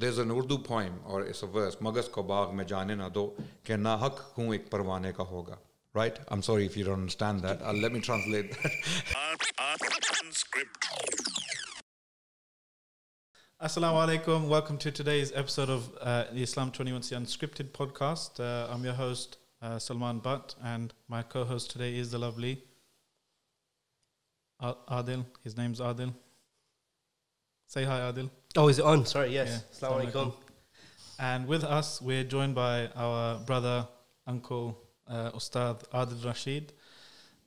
there's an Urdu poem or it's a verse, Magas ko baag mein jaane na do, ke na hak hoon ek parwane ka hoga. Right? I'm sorry if you don't understand that. Uh, let me translate that. Assalamu alaikum. Welcome to today's episode of uh, the Islam 21C Unscripted podcast. Uh, I'm your host, uh, Salman Butt, and my co host today is the lovely Adil. His name's Adil. Say hi, Adil. Oh, is it on? Sorry, yes. Yeah. Assalamu Assalamu alaikum. And with us, we're joined by our brother, uncle, uh, Ustad Adil Rashid.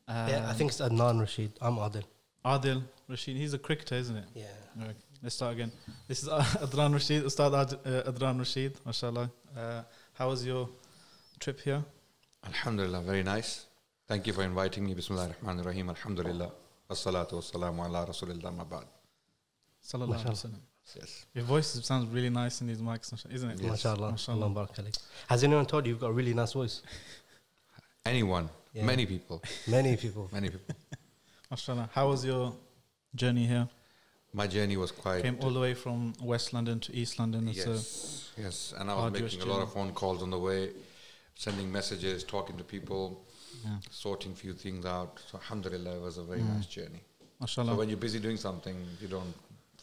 Uh, Yeah, I think it's Adnan Rashid. I'm Adil. Adil Rashid. He's a cricketer, isn't it? Yeah. Okay, let's start again. This is Adnan Rashid, Ustad Ad- uh, Adnan Rashid, mashallah. Uh, how was your trip here? Alhamdulillah, very nice. Thank you for inviting me. Bismillah ar-Rahman ar-Rahim. Alhamdulillah. Wassalatu wassalamu ala rasulillah ma ba'd. Sallallahu alaihi wasallam. Yes. Your voice sounds really nice in these mics, mashallah, isn't it? Yes. MashaAllah. Mashallah. Allah barak alayk. Has anyone told you you've got a really nice voice? Anyone, Yeah. many people, Many people. many people. Mashallah. How was your journey here? My journey was quite. Came all the way from West London to East London. Yes, yes. And I was arduous making a lot of phone calls on the way, sending messages, talking to people, yeah. sorting few things out. So, alhamdulillah, it was a very Mm. nice journey. Mashallah. So, when you're busy doing something, you don't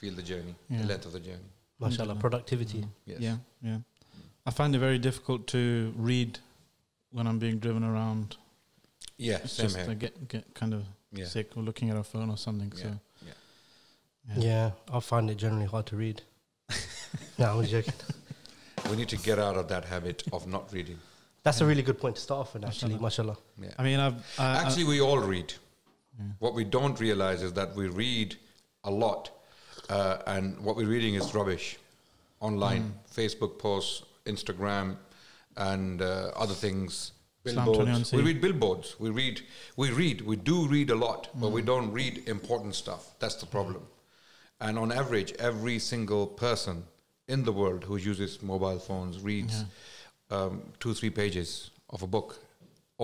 feel the journey, Yeah. the length of the journey. MashaAllah. Alhamdulillah. Mm-hmm. Productivity. Mm-hmm. Yes. Yeah, yeah. I find it very difficult to read when I'm being driven around. Yeah, It's same just here. I get get kind of Yeah. sick or looking at a phone or something. Yeah. So yeah. Yeah. I find it generally hard to read. no, I'm joking. We need to get out of that habit of not reading. That's a really good point to start off with, actually. MashaAllah. MashaAllah. Yeah. I mean, I've I, I- Actually, we all read. Yeah. What we don't realize is that we read a lot, uh, and what we're reading is rubbish online, Facebook posts, Instagram, and uh, other things. Billboards. We read billboards. We read. We read. We do read a lot, but we don't read important stuff. That's the problem. And on average, every single person in the world who uses mobile phones reads um, two, three pages of a book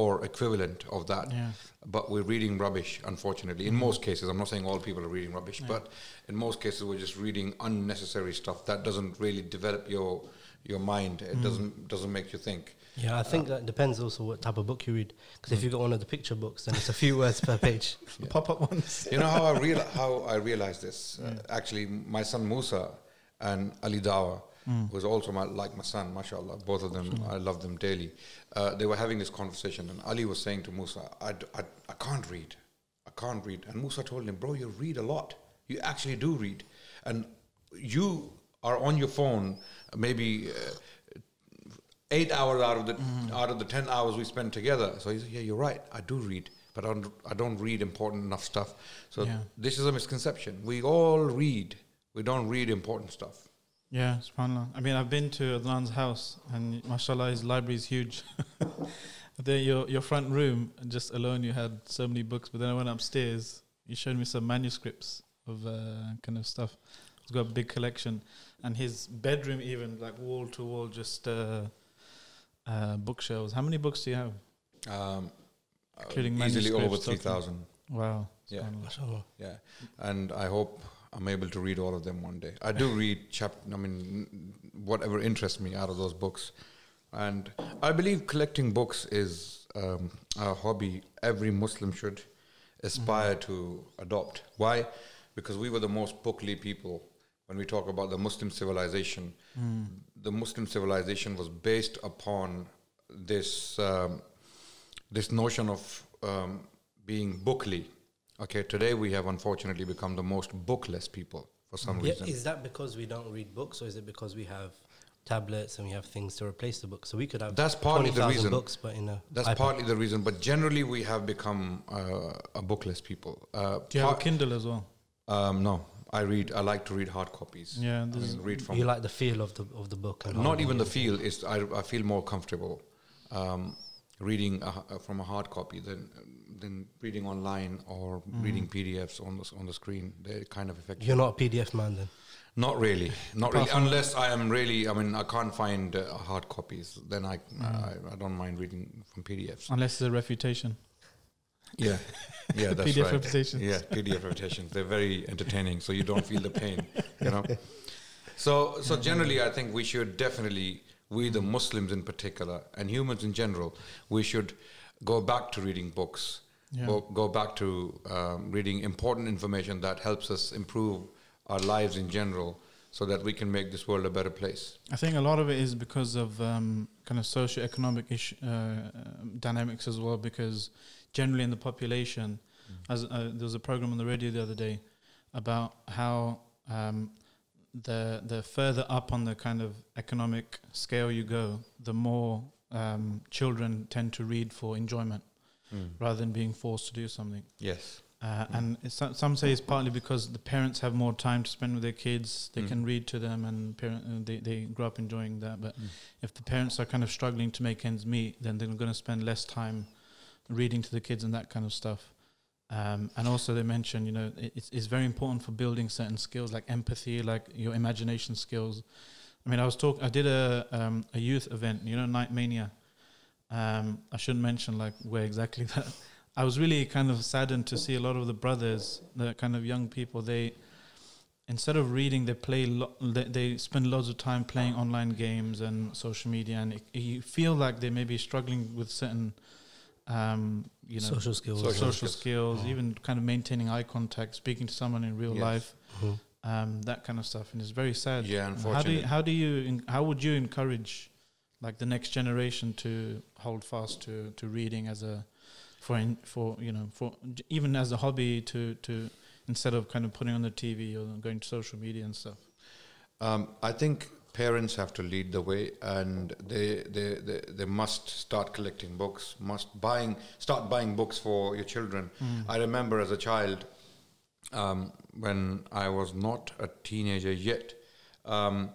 or equivalent of that. Yeah. but we're reading rubbish unfortunately. In mm-hmm. most cases i'm not saying all people are reading rubbish but in most cases we're just reading unnecessary stuff that doesn't really develop your your mind. It mm. doesn't doesn't make you think. Yeah, I think uh, that depends also what type of book you read. Because if mm. you got one of the picture books, then it's a few words per page. pop up ones. you know how i real how i realized this? Mm. Uh, actually my son musa and ali dawa was also my, like my son mashallah both of them i love them daily uh, they were having this conversation and ali was saying to musa I, d- I, I can't read i can't read and musa told him bro you read a lot you actually do read and you are on your phone maybe uh, eight hours out of the out of the ten hours we spend together. So he said, "Yeah, you're right. I do read, but I don't, I don't read important enough stuff." So Yeah. this is a misconception. We all read. We don't read important stuff. Yeah, subhanAllah. I mean, I've been to Adnan's house, and mashallah, his library is huge. there, your your front room, just alone, you had so many books. But then I went upstairs. You showed me some manuscripts of uh, kind of stuff. He's got a big collection, and his bedroom, even like wall to wall, just uh, uh, bookshelves. How many books do you have? Um, Including easily over manuscripts, three okay. thousand. Wow. Yeah. Yeah, and I hope I'm able to read all of them one day. I do read chap. I mean, whatever interests me out of those books, and I believe collecting books is um, a hobby every Muslim should aspire to adopt. Why? Because we were the most bookly people. When we talk about the Muslim civilization, the Muslim civilization was based upon this um, this notion of um, being bookly. Okay, today we have unfortunately become the most bookless people for some Yeah, reason. is that because we don't read books, or is it because we have tablets and we have things to replace the books? So we could have That's partly the reason. books, but in a That's iPad. partly the reason, but generally we have become uh, a bookless people. Uh, Do you have a Kindle as well? um, no, I read. I like to read hard copies. Yeah, I this is- mean, read from You like the feel of the of the book, and not even the feel is I, I feel more comfortable um, reading a, h- from a hard copy than than reading online or reading PDFs on the on the screen. They're kind of effective. You're not a PDF man then. Not really, not really. Unless I am really, I mean, I can't find uh, hard copies. Then I, I, I don't mind reading from PDFs. Unless it's a refutation. Yeah, yeah, that's PDF right. reputations. Yeah, PDF reputations. They're very entertaining, so you don't feel the pain. You know. So, so generally, I think we should definitely, we the Muslims in particular, and humans in general, we should go back to reading books. Yeah. Go, go back to um, reading important information that helps us improve our lives in general, so that we can make this world a better place. I think a lot of it is because of um, kind of socio-economic uh, dynamics as well. Because generally in the population, as uh, there was a program on the radio the other day about how um, the the further up on the kind of economic scale you go, the more um, children tend to read for enjoyment rather than being forced to do something. Yes. Uh, And it's, some- say it's partly because the parents have more time to spend with their kids. They Mm. can read to them, and parent, uh, they they grow up enjoying that. But Mm. if the parents are kind of struggling to make ends meet, then they're going to spend less time reading to the kids and that kind of stuff. Um, and also, they mentioned, you know, it, it's, it's very important for building certain skills like empathy, like your imagination skills. I mean, I was talk. I did a um, a youth event, you know, Night Mania. Um, I shouldn't mention like where exactly that. I was really kind of saddened to see a lot of the brothers, the kind of young people. They instead of reading, they play. Lo- they, they spend loads of time playing online games and social media, and it, you feel like they may be struggling with certain, um, you know, Social skills. Social social, skills. skills, even kind of maintaining eye contact, speaking to someone in real Yes. life, Mhm. um, that kind of stuff, and it's very sad. Yeah, How do unfortunately. you, how do you en- how would you encourage like the next generation to hold fast to, to reading as a for in, for you know for even as a hobby to to instead of kind of putting on the TV or going to social media and stuff. Um, I think parents have to lead the way, and they, they they they must start collecting books, must buying start buying books for your children. I remember as a child, um, when I was not a teenager yet, um,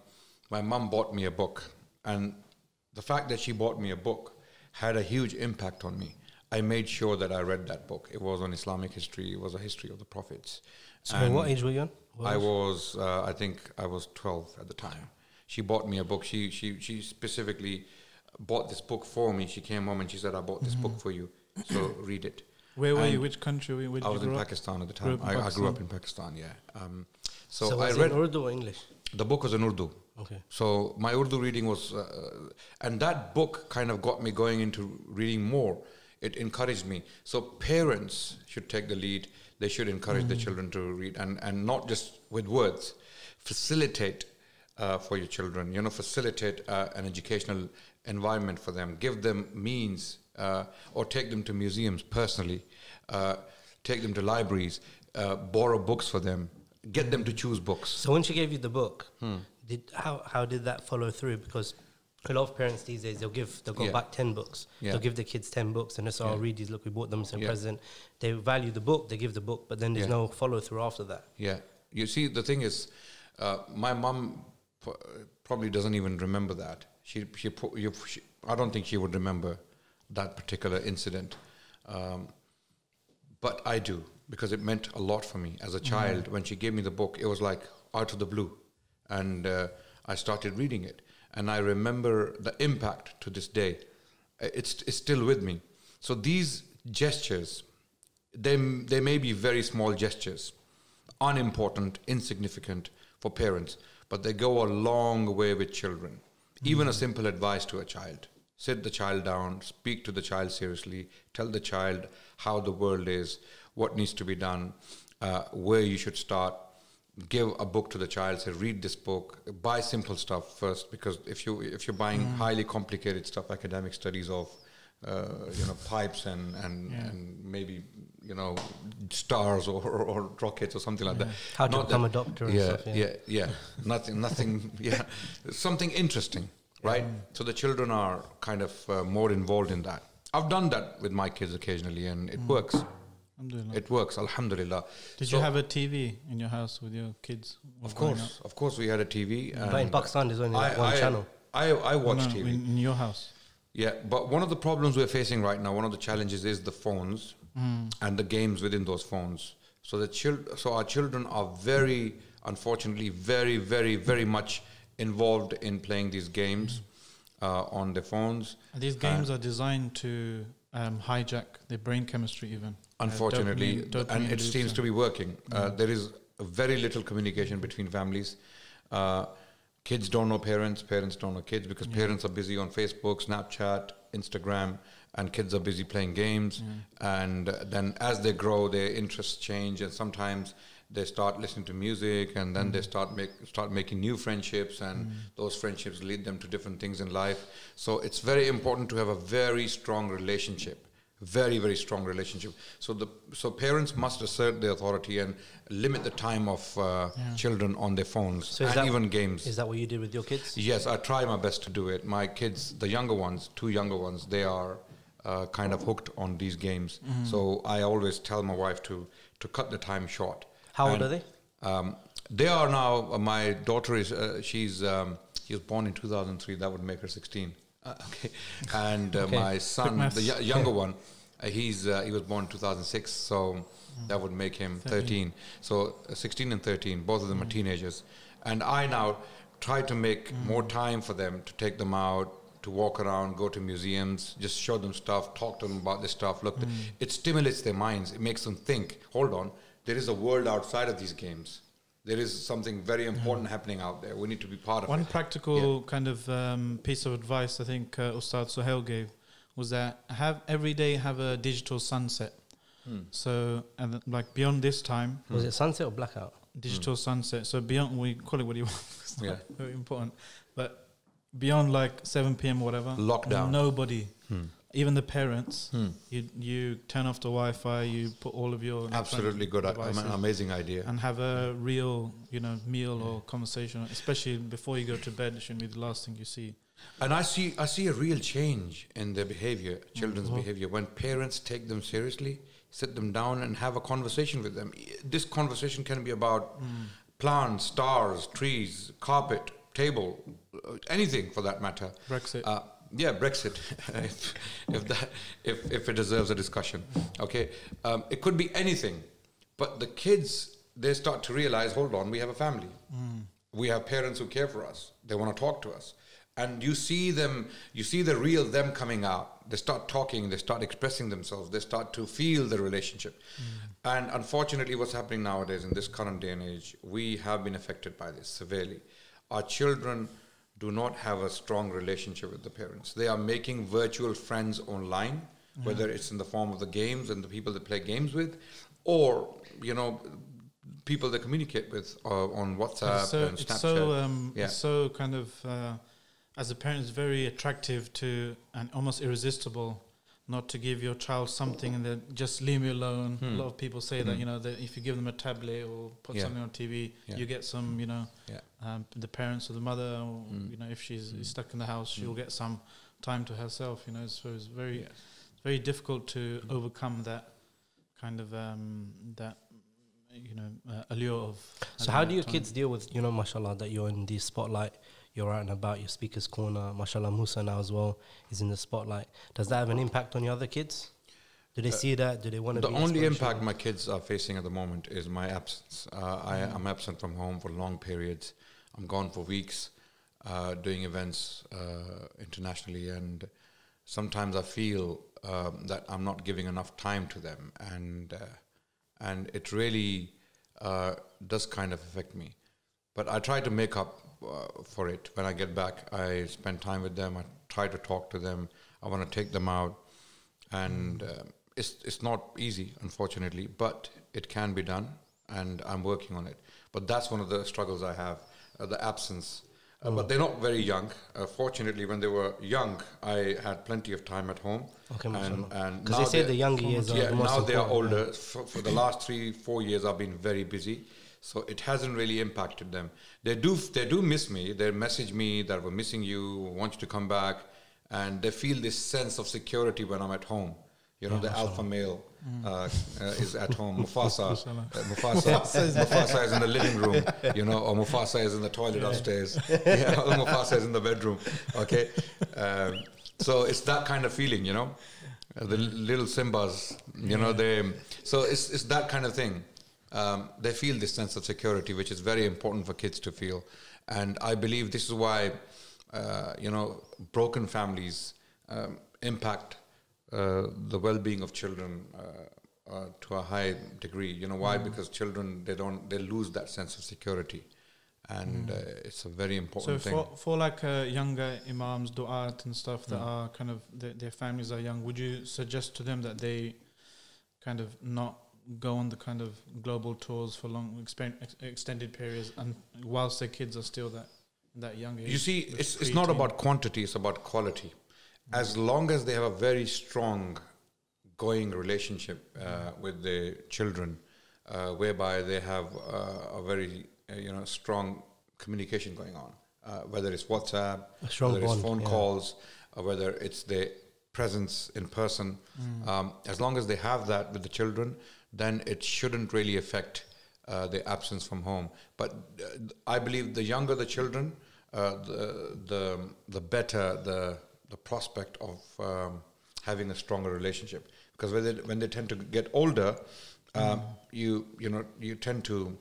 my mum bought me a book, and the fact that she bought me a book had a huge impact on me. I made sure that I read that book. It was on Islamic history. It was a history of the prophets. So, And- what age were you on? What I was, uh, I think I was 12 at the time. She bought me a book. She, she, she specifically bought this book for me. She came home and she said, I bought this book for you. So read it. Where were you? Which country were you? Where did I you was in grow up? Pakistan at the time. I, I grew up in Pakistan, yeah. Um, so, So, I read, it Urdu or English? the book was in Urdu. Okay. So my Urdu reading was, uh, and that book kind of got me going into reading more. It encouraged me. So parents should take the lead. They should encourage their children to read, and and not just with words. Facilitate uh, for your children. You know, facilitate uh, an educational environment for them. Give them means, uh, or take them to museums personally. Uh, take them to libraries. Uh, borrow books for them. Get them to choose books. So when she gave you the book, Hmm. Did how how did that follow through? Because a lot of parents these days they'll give they'll go Yeah. back ten books. Yeah. They'll give the kids ten books and it's all Yeah. read these. Look, we bought them as a Yeah. present. They value the book. They give the book, but then there's no follow through after that. Yeah. You see, the thing is, uh, my mom probably doesn't even remember that. She, she, you, she, I don't think she would remember that particular incident. Um, but I do because it meant a lot for me as a child. When she gave me the book, it was like out of the blue, and uh, I started reading it, and I remember the impact to this day. Uh, It's it's still with me. So these gestures, they they may be very small gestures, unimportant, insignificant for parents, but they go a long way with children. Even a simple advice to a child sit the child down, speak to the child seriously, tell the child how the world is, what needs to be done, uh, where you should start. Give a book to the child. Say, read this book. Buy simple stuff first, because if you if you're buying highly complicated stuff, academic studies of, uh, you know, pipes and and, Yeah. and maybe you know stars or, or, rockets or something like that. How to Not become that- a doctor and yeah, stuff, yeah. yeah, yeah. Nothing, nothing. Yeah, something interesting, right? So the children are kind of uh, more involved in that. I've done that with my kids occasionally, and it works. Alhamdulillah. It works, Alhamdulillah. Did So- you have a TV in your house with your kids? Of growing course, of course, we had a TV. But in Pakistan, there's only like I, one I, channel. I, I watch No, no, TV. in, in your house. Yeah, but one of the problems we're facing right now, one of the challenges is the phones and the games within those phones. So the chil- so our children are very, unfortunately, very, very, very much involved in playing these games uh, on their phones. And These games are designed to um, hijack the brain chemistry, even. Uh, Unfortunately, dopamine- dopamine and it seems and- to be working. Uh, there is very little communication between families. Uh, kids don't know parents, parents don't know kids because parents are busy on Facebook, Snapchat, Instagram, and kids are busy playing games. And uh, then as they grow, their interests change, and sometimes they start listening to music, and then they start make start making new friendships, and those friendships lead them to different things in life. So it's very important to have a very strong relationship very very strong relationship. So the so parents must assert their authority and limit the time of uh, children on their phones So and that- even games. Is that what you did with your kids? yes i try my best to do it. My kids the younger ones two younger ones they are uh, kind of hooked on these games. Mm-hmm. so i always tell my wife to to cut the time short How old And, are they? um, they are now uh, my daughter is uh, she's um, she was born in 2003 that would make her 16 uh, okay. And uh, Okay. my son the y- younger one uh, he's uh, he was born in 2006 so that would make him 13 so uh, 16 and 13 both of them are teenagers. And i now try to make more time for them to take them out to walk around go to museums just show them stuff talk to them about this stuff look it stimulates their minds it makes them think hold on there is a world outside of these games there is something very important happening out there we need to be part of One it One practical kind of um, piece of advice I think uh, Ustad Suhail gave was that have every day have a digital sunset. So and like beyond this time, Was it sunset or blackout? digital sunset. So beyond we call it what you want. It's not Yeah. very important. But beyond like seven PM or whatever, Lockdown. Nobody, Hmm. Even the parents, Hmm. you you turn off the Wi-Fi. You put all of your absolutely good amazing idea and have a real you know meal or conversation, especially before you go to bed. It shouldn't be the last thing you see. And I see, I see a real change in their behavior, children's behavior, when parents take them seriously, sit them down, and have a conversation with them. This conversation can be about plants, stars, trees, carpet, table, uh, anything for that matter. Brexit. Uh, yeah, Brexit, if, if that if, if it deserves a discussion. Okay, um, it could be anything, but the kids they start to realize, hold on, we have a family, we have parents who care for us. They want to talk to us, and you see them, you see the real them coming out. They start talking, they start expressing themselves, they start to feel the relationship. And unfortunately, what's happening nowadays in this current day and age, we have been affected by this severely. Our children do not have a strong relationship with the parents. They are making virtual friends online, whether it's in the form of the games and the people they play games with, or you know, people they communicate with uh, on WhatsApp so, and Snapchat. it's so, um, yeah. it's so kind of, uh, as a parent, it's very attractive to and almost irresistible not to give your child something and then just leave me alone. A lot of people say that, you know, that if you give them a tablet or put Hmm. Yeah. something on TV, Yeah. you get some, you know, yeah. um, the parents or the mother, or, Hmm. you know, if she's stuck in the house, she'll get some time to herself, you know. So it's very, very difficult to Hmm. overcome that kind of, um, that, you know, uh, allure of. So how do your time. kids deal with, you know, mashallah, that you're in the spotlight, you're out and about, your speaker's corner, mashallah, Musa now as well is in the spotlight. Does that have an impact on your other kids? Do they see that? Do they want to The be only impact my kids are facing at the moment is my absence. Uh, I am absent from home for long periods. I'm gone for weeks, uh, doing events uh, internationally, and sometimes I feel um, that I'm not giving enough time to them, and uh, and it really uh, does kind of affect me. But I try to make up uh, for it when I get back. I spend time with them. I try to talk to them. I want to take them out, and uh, it's it's not easy, unfortunately, but it can be done, and I'm working on it. But that's one of the struggles I have: uh, the absence. Uh, But they're not very young. Uh, fortunately, when they were young, I had plenty of time at home. Okay, and and Because they say the younger years are yeah, the most now they are older. For, for the last three, four years, I've been very busy, so it hasn't really impacted them. They do, they do miss me. They message me that we're missing you, want you to come back, and they feel this sense of security when I'm at home. You know, the alpha male uh, uh, is at home. Mufasa, uh, Mufasa, Mufasa is in the living room. You know, or Mufasa is in the toilet upstairs. Yeah, or Mufasa is in the bedroom. Okay, um, so it's that kind of feeling. You know, the little Simbas. You know, they. So it's it's that kind of thing. Um, they feel this sense of security, which is very important for kids to feel, and I believe this is why, uh, you know, broken families um, impact uh, the well-being of children uh, uh, to a high degree. You know why? Because children they don't they lose that sense of security, and uh, it's a very So important thing. for for like uh, younger imams, du'at and stuff that Mm. are kind of their, their families are young, would you suggest to them that they kind of not go on the kind of global tours for long expen- ex- extended periods and whilst their kids are still that that young age? You see, it's, it's not about quantity, it's about quality. As long as they have a very strong going relationship uh, with the children, uh, whereby they have uh, a very uh, you know strong communication going on, uh, whether it's WhatsApp, whether bond, it's phone yeah. calls, or whether it's the presence in person. Um, as long as they have that with the children, then it shouldn't really affect uh, the absence from home. But uh, I believe the younger the children, uh, the the the better the the prospect of um, having a stronger relationship. Because when they when they tend to get older, um, you you know you tend to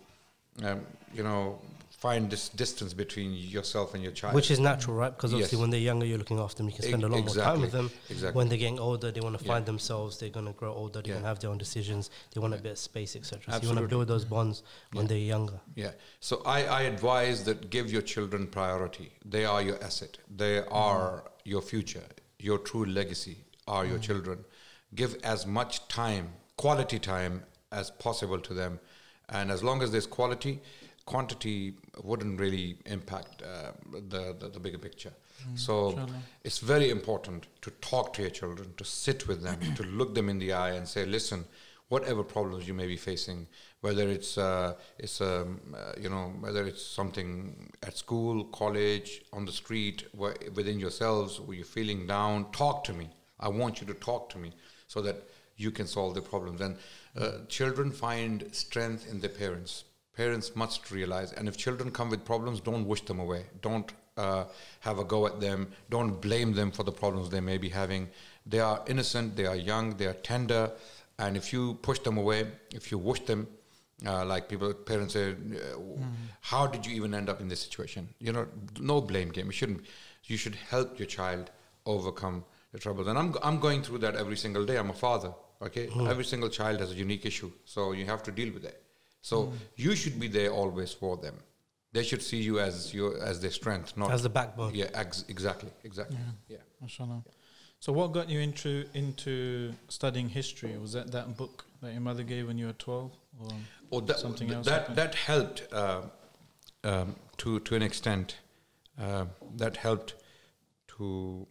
um, you know find this distance between yourself and your child. Which is natural, right? Because obviously, Yes. when they're younger, you're looking after them. You can spend a lot Ex- more time with them. exactly. When they're getting older, they want to Yeah. find themselves. They're going to grow older. They're Yeah. going to have their own decisions. They want a bit of space, etc. So you want to build those bonds when they're younger. Yeah. So I, I advise that give your children priority. They are your asset. They mm-hmm. are your future. Your true legacy are your mm-hmm. children. Give as much time, quality time, as possible to them. And as long as there's quality, quantity wouldn't really impact uh, the, the, the bigger picture. So Inshallah. it's very important to talk to your children, to sit with them, to look them in the eye and say, listen, whatever problems you may be facing, whether it's uh, it's um, uh, you know whether it's something at school, college, on the street, within yourselves, where you're feeling down, talk to me. I want you to talk to me so that you can solve the problems. And uh, children find strength in their parents. Parents must realize, and if children come with problems, don't wish them away. Don't uh, have a go at them. Don't blame them for the problems they may be having. They are innocent, they are young, they are tender, and if you push them away, if you wish them, uh, like people, parents say, uh, "How did you even end up in this situation?" You know, no blame game. You shouldn't. You should help your child overcome the troubles. And I'm I'm going through that every single day. I'm a father. Okay, every single child has a unique issue, so you have to deal with it. So you should be there always for them. They should see you as your as their strength, not As the backbone. yeah, ex- exactly, exactly. Yeah. Mashallah. So what got you into into studying history? Was that that book that your mother gave when you were twelve? Or Or that, Something th- else that happened? that helped uh, um, to to an extent. Uh, that helped to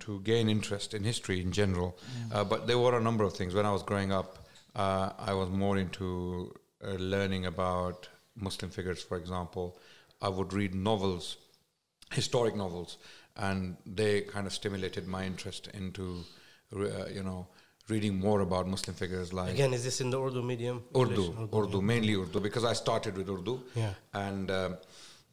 to gain interest in history in general. Uh, but there were a number of things. When I was growing up, uh, I was more into uh, learning about Muslim figures. For example, I would read novels, historic novels, and they kind of stimulated my interest into, uh, you know, reading more about Muslim figures like Again, is this in the Urdu medium? Urdu, English? Urdu, mainly Urdu, because I started with Urdu. Yeah. And um,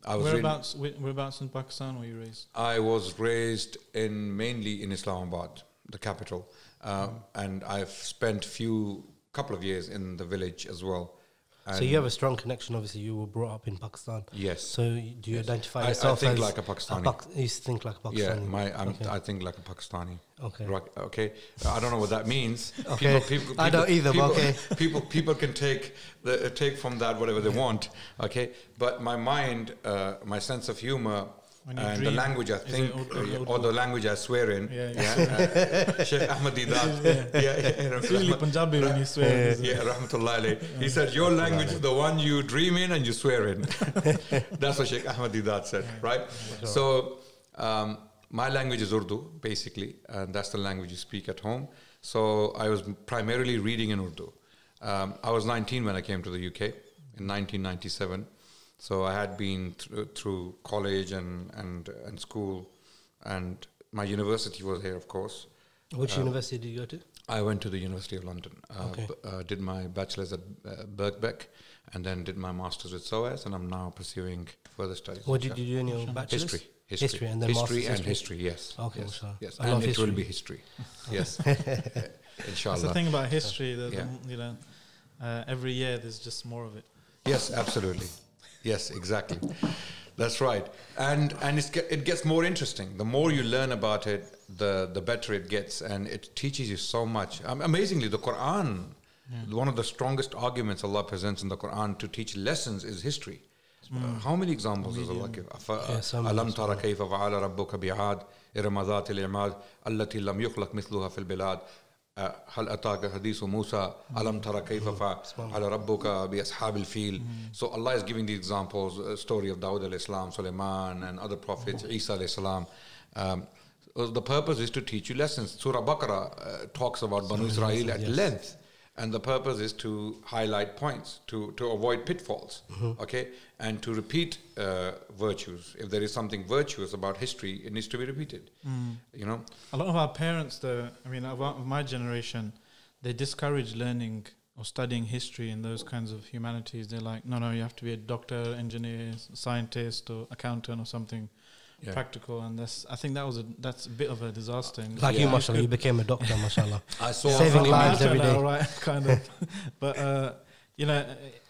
I was reading, whereabouts where- whereabouts in Pakistan were you raised? I was raised in mainly in Islamabad, the capital, um, and I've spent few couple of years in the village as well. So you have a strong connection. Obviously, you were brought up in Pakistan. yes, So do you Yes. identify I- I yourself think as like a Pakistani. Pak- you think like a Pakistani. yeah, my I'm, Okay. I think like a Pakistani. Okay. Okay, I don't know what that means. Okay. I don't either, but People, okay. people, people can take the, take from that whatever they want. Okay, but my mind, uh, my sense of humor, and the language I think, Urdu- yeah, or the language I swear in. Yeah, yeah. uh, Sheikh Deedat. yeah, yeah, you know, It's really Punjabi when you swear. yeah, rahmatullah alayh. He said, Your language is the one you dream in and you swear in. That's what Sheikh Ahmed Deedat said, right? So, um, my language is Urdu, basically, and that's the language you speak at home. So, I was primarily reading in Urdu. Um, I was 19 when I came to the UK in 1997. So, I had been through, through college and, and, and school, and my university was here, of course. Which Uh, university did you go to? I went to the University of London. Uh, Okay. b- uh, did my bachelor's at uh, Birkbeck, and then did my master's at SOAS, and I'm now pursuing further studies. What did you do in your bachelor's? History, history, History and then history and history. history. Yes. Okay, yes, mashallah. yes, I love and it will be history. yes, That's the thing about history. That Yeah. you know, uh, every year there's just more of it. Yes, absolutely Yes, exactly. That's right. And and it's, ge- it gets more interesting. The more you learn about it, the the better it gets, and it teaches you so much. Um, amazingly, the Quran, one of the strongest arguments Allah presents in the Quran to teach lessons is history. Uh, how many examples does Allah give? أف- Yeah, so many. ألم ترى كيف فعل ربك بعاد إرم ذات العماد التي لم يخلق مثلها في البلاد Uh, هل أتاك حديث موسى ألم ترى كيف فعل ربك بأصحاب الفيل So Allah is giving the examples, uh, story of Dawud al-Islam, Sulaiman and other prophets, Isa al-Islam. Um, uh, the purpose is to teach you lessons. Surah Baqarah uh, talks about Banu Israel at length. And the purpose is to highlight points, to, to avoid pitfalls, okay? And to repeat uh, virtues. If there is something virtuous about history, it needs to be repeated. You know? A lot of our parents, though, I mean, of my generation, they discourage learning or studying history and those kinds of humanities. They're like, no, no, you have to be a doctor, engineer, scientist, or accountant, or something Yeah. practical. And that's, I think that was a that's a bit of a disaster. in- Like you, Yeah. mashallah, you became a doctor, mashallah. I saw Saving Fucking lives amateur every now, day. right? kind of. but uh, you know,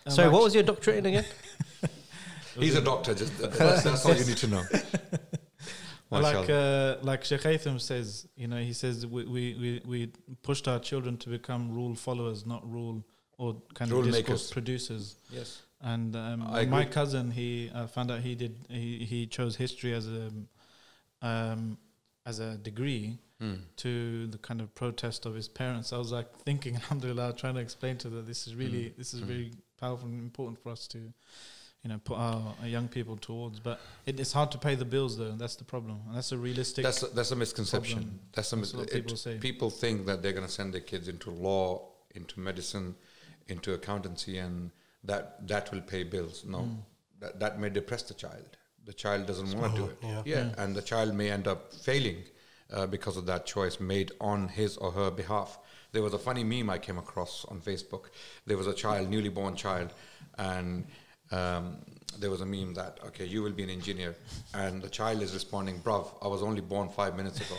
uh, Sorry, what was your doctorate in again? He's a doctor, just that's, that's all you need to know. like uh, like Sheikh Haytham says, you know, he says we, we, we, we pushed our children to become rule followers, not rule or kind Rule of discourse makers. producers. yes. And um, my cousin, he uh, found out he did he, he chose history as a um, as a degree Hmm. to the kind of protest of his parents. I was like thinking, Alhamdulillah, trying to explain to them this is really Mm. this is Mm. very powerful and important for us to, you know, put our, young people towards. But it, it's hard to pay the bills, though. That's the problem, and that's a realistic. That's a, that's a misconception. problem. That's a mis- That's people say. People think that they're going to send their kids into law, into medicine, into accountancy, and that that will pay bills. No, Mm. that that may depress the child. The child doesn't want to do it. yeah. Yeah, Yeah. and the child may end up failing uh, because of that choice made on his or her behalf. There was a funny meme I came across on Facebook. There was a child, newly born child, and um, there was a meme that okay, you will be an engineer, and the child is responding, "Bruv, I was only born five minutes ago."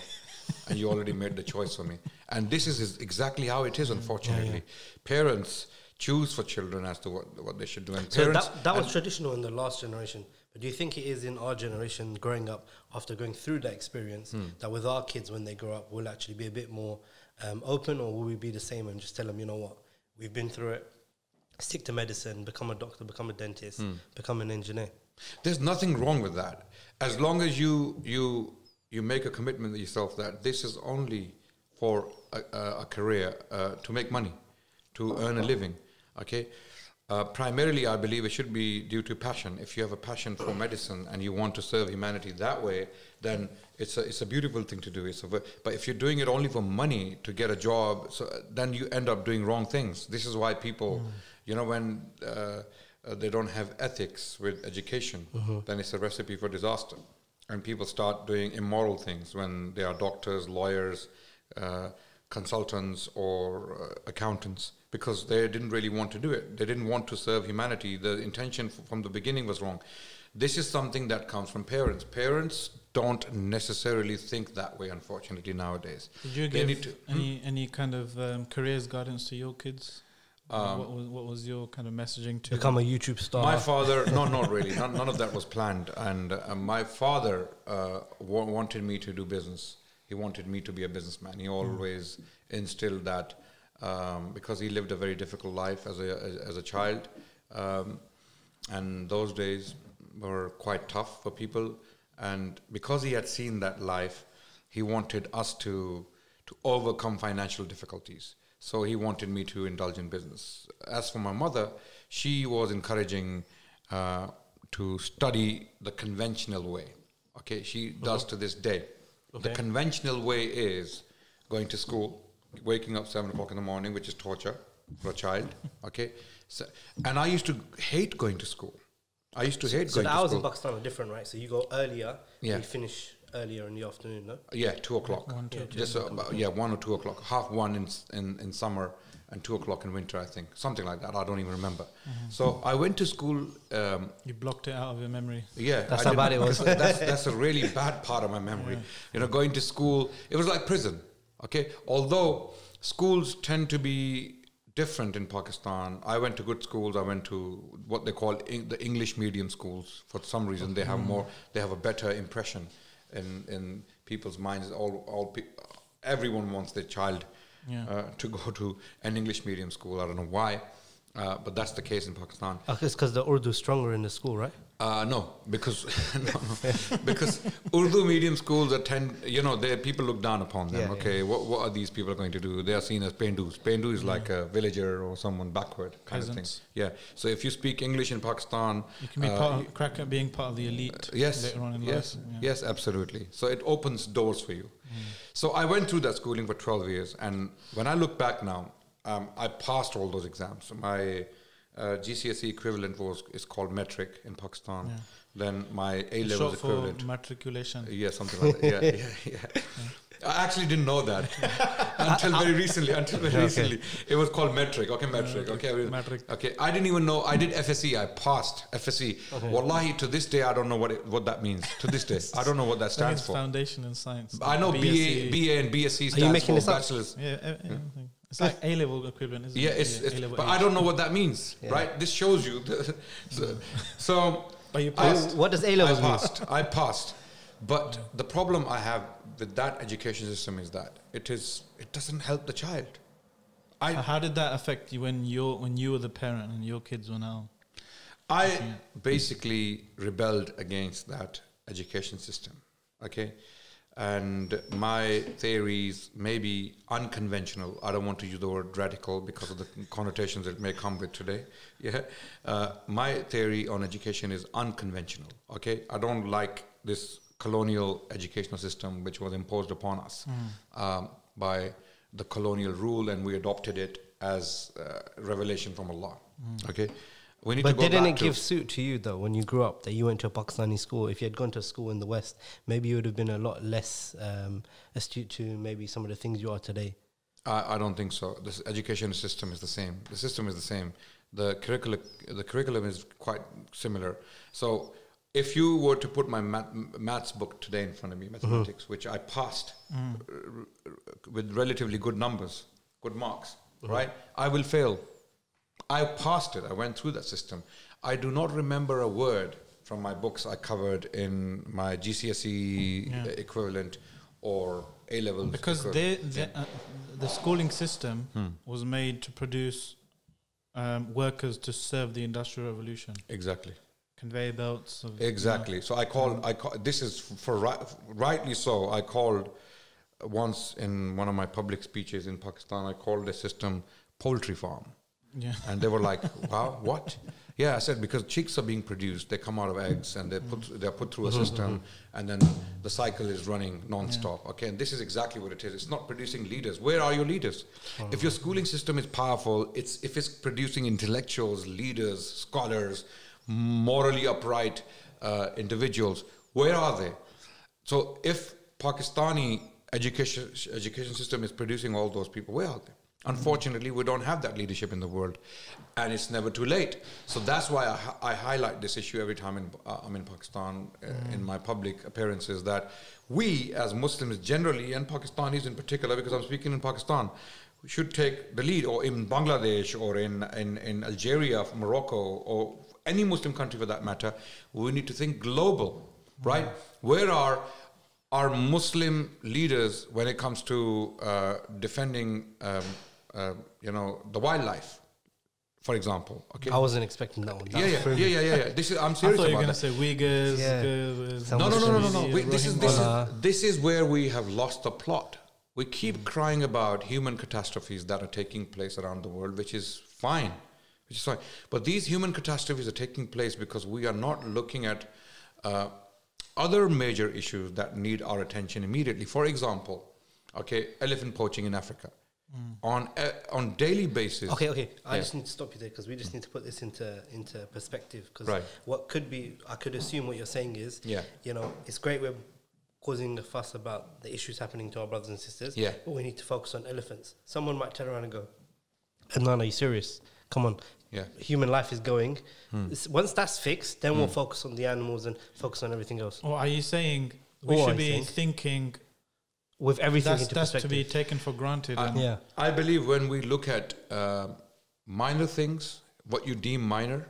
and you already made the choice for me. And this is, is exactly how it is, unfortunately. Parents choose for children as to what, what they should do. And So that, that was traditional in the last generation. But do you think it is in our generation growing up after going through that experience Hmm. that with our kids when they grow up will actually be a bit more um, open or will we be the same and just tell them, you know what, we've been through it, stick to medicine, become a doctor, become a dentist, Hmm. become an engineer? There's nothing wrong with that. As long as you you you make a commitment to yourself that this is only for a, a, a career uh, to make money, to earn a living. Okay. Uh, primarily, I believe it should be due to passion. If you have a passion for medicine and you want to serve humanity that way, then it's a it's a beautiful thing to do. It's a, but if you're doing it only for money to get a job, so then you end up doing wrong things. This is why people, you know, when uh, uh, they don't have ethics with education, then it's a recipe for disaster. And people start doing immoral things when they are doctors, lawyers, uh, consultants, or uh, accountants because they didn't really want to do it. They didn't want to serve humanity. The intention f- from the beginning was wrong. This is something that comes from parents. Parents don't necessarily think that way, unfortunately, nowadays. Did you They give to- any any kind of um, careers guidance to your kids? Um, what was what was your kind of messaging to Become them? a YouTube star. My father, no, not really. None, none of that was planned. And uh, my father uh, wa- wanted me to do business. He wanted me to be a businessman. He always instilled that um, because he lived a very difficult life as a as, as a child, um, and those days were quite tough for people. And because he had seen that life, he wanted us to to overcome financial difficulties. So he wanted me to indulge in business. As for my mother, she was encouraging uh, to study the conventional way. Okay, she does to this day. The conventional way is going to school, waking up seven o'clock in the morning, which is torture for a child. Okay, so, and I used to hate going to school. I used to hate so going the to hours in. Pakistan are different, right? So you go earlier, Yeah. you finish earlier in the afternoon, no? Yeah, two o'clock. One, two, Yeah, two. Just uh, about, yeah, one or two o'clock. Half one in, in in summer and two o'clock in winter. I think something like that. I don't even remember. Mm-hmm. So I went to school. Um, You blocked it out of your memory. yeah, That's I how bad it was. that's that's a really bad part of my memory. You know, going to school, it was like prison. Okay, although schools tend to be different in Pakistan. I went to good schools. I went to what they call the English medium schools. For some reason, they have more. They have a better impression in in people's minds. All all pe- everyone wants their child Yeah. uh, to go to an English medium school. I don't know why. Uh, but that's the case in Pakistan. Oh, it's because the Urdu is stronger in the school, right? Uh, no, because no, no. because Urdu medium schools attend. You know, they people look down upon them. Yeah, okay, What, what are these people going to do? They are seen as pendus. Pendu is like a villager or someone backward kind of Peasants. thing. Yeah. So if you speak English in Pakistan, You can be uh, part of, crack at being part of the elite yes, later on in yes, life. Yeah. yes, absolutely. So it opens doors for you. So I went through that schooling for 12 years, and when I look back now, um, I passed all those exams. My uh, GCSE equivalent was is called metric in Pakistan. Yeah. Then my A level levels Short for equivalent. matriculation. Yeah, something like that. Yeah, yeah, yeah. I actually didn't know that until very recently. Until very Okay. recently, it was called metric. Okay, metric. Okay, I Metric. Okay, I didn't even know. I did FSc. I passed FSc. Wallahi, to this day, I don't know what it, what that means. To this day, I don't know what that That stands means for. foundation in science. I know BA, BSc. BA and BSc stands making for this up? bachelor's. Yeah, e- everything. It's like A level equivalent, isn't Yeah, it? it's, it's A-level but age. I don't know what that means, Yeah. right? This shows you. the- so, so But you I- passed. What does A levels I mean? passed. I passed. But the problem I have with that education system is that it is it doesn't help the child. I How did that affect you when you when you were the parent and your kids were now? I basically rebelled against that education system. Okay. And my theories may be unconventional. I don't want to use the word radical because of the connotations it may come with today. Yeah. Uh, my theory on education is unconventional. Okay. I don't like this colonial educational system which was imposed upon us um, by the colonial rule and we adopted it as uh, revelation from Allah. Okay. We need But to go didn't back it to give suit to you though when you grew up that you went to a Pakistani school? If you had gone to a school in the West, maybe you would have been a lot less um, astute to maybe some of the things you are today. I, I don't think so. The education system is the same. The system is the same. The curriculum, the curriculum is quite similar. So, if you were to put my math, maths book today in front of me, mm-hmm. mathematics, which I passed mm. r- r- with relatively good numbers, good marks, mm-hmm. right? I will fail. I passed it. I went through that system. I do not remember a word from my books I covered in my GCSE Yeah. equivalent or A level. Because they, they, uh, the schooling system Hmm. was made to produce um, workers to serve the industrial revolution, exactly. conveyor belts. Of, you know, Exactly. So I called. I call, this is for right, rightly so. I called once in one of my public speeches in Pakistan. I called the system poultry farm, yeah. and they were like, "Wow, what?" Yeah, I said because chicks are being produced. They come out of eggs and they put mm-hmm. they're put through a mm-hmm, system, mm-hmm. and then the cycle is running non-stop. Okay, and this is exactly what it is. It's not producing leaders. Where are your leaders? Oh. If your schooling system is powerful, it's if it's producing intellectuals, leaders, scholars, morally upright uh, individuals. Where are they? So if Pakistani education education system is producing all those people, where are they? Unfortunately, we don't have that leadership in the world, and it's never too late. So that's why I, I highlight this issue every time in, uh, I'm in Pakistan uh, in my public appearances. That we, as Muslims generally, and Pakistanis in particular, because I'm speaking in Pakistan, should take the lead, or in Bangladesh, or in in, in Algeria, Morocco, or any Muslim country for that matter. We need to think global, right? Where are our Muslim leaders when it comes to uh, defending, um, uh, you know, the wildlife, for example? Okay. I wasn't expecting that one. That yeah, yeah, yeah, yeah, yeah, yeah. This is. I'm serious. I thought you were going to that. say Uyghurs. Yeah. Gurs, No, no, no, no, no, no. Muslims, Wait, this is this is this is where we have lost the plot. We keep crying about human catastrophes that are taking place around the world, which is fine, which is fine. But these human catastrophes are taking place because we are not looking at uh, other major issues that need our attention immediately. For example, okay, elephant poaching in Africa. Mm. On a, on daily basis. Okay, okay. I Yeah. just need to stop you there because we just need to put this into into perspective. Because Right. what could be, I could assume what you're saying is, Yeah. you know, it's great we're causing a fuss about the issues happening to our brothers and sisters. Yeah. But we need to focus on elephants. Someone might turn around and go, "Adnan, are you serious? Come on." Yeah. Human life is going. Hmm. Once that's fixed, then we'll hmm. focus on the animals and focus on everything else. Or are you saying we Or should I be think- thinking With everything that's, into that's to be taken for granted? I- and yeah. I believe when we look at uh, minor things, what you deem minor,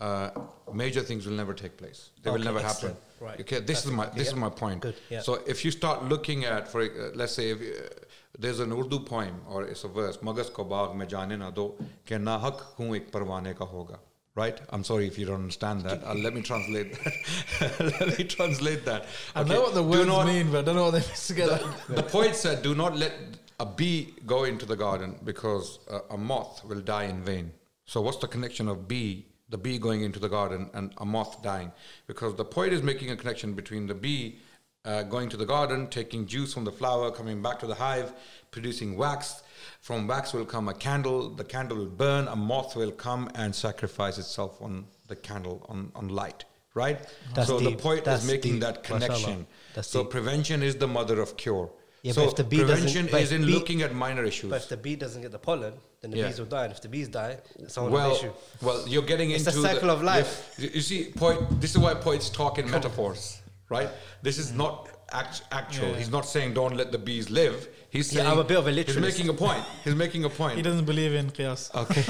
uh, major things will never take place. They will never excellent. happen. Right. Okay, this is my this Yeah. is my point. Good, yeah. So if you start looking at, for uh, let's say, if, uh, there's an Urdu poem or it's a verse, Magas ko baag mein jaane na do, ke na hak hoon ek parwane ka hoga. Right? I'm sorry if you don't understand that. Uh, let me translate that. let me translate that. I Okay, know what the words not- mean, but I don't know what they mean together. the poet said, "Do not let a bee go into the garden because uh, a moth will die in vain." So, what's the connection of bee, the bee going into the garden, and a moth dying? Because the poet is making a connection between the bee uh, going to the garden, taking juice from the flower, coming back to the hive, producing wax. From wax will come a candle. The candle will burn. A moth will come and sacrifice itself on the candle on, on light. Right. That's so the deep. poet That's is making deep. that connection. So deep. prevention is the mother of cure. Yeah, so but if the bee prevention but is in bee- looking at minor issues. But if the bee doesn't get the pollen, then the Yeah. bees will die. And if the bees die, it's someone well, issue. well, you're getting It's into the cycle of life. You, you see, poet, this is why poets talk in metaphors, right? This is not act, actual. Yeah. He's not saying don't let the bees live. He's Yeah, I'm a bit of a He's making a point. He's making a point. He doesn't believe in qiyas. Okay.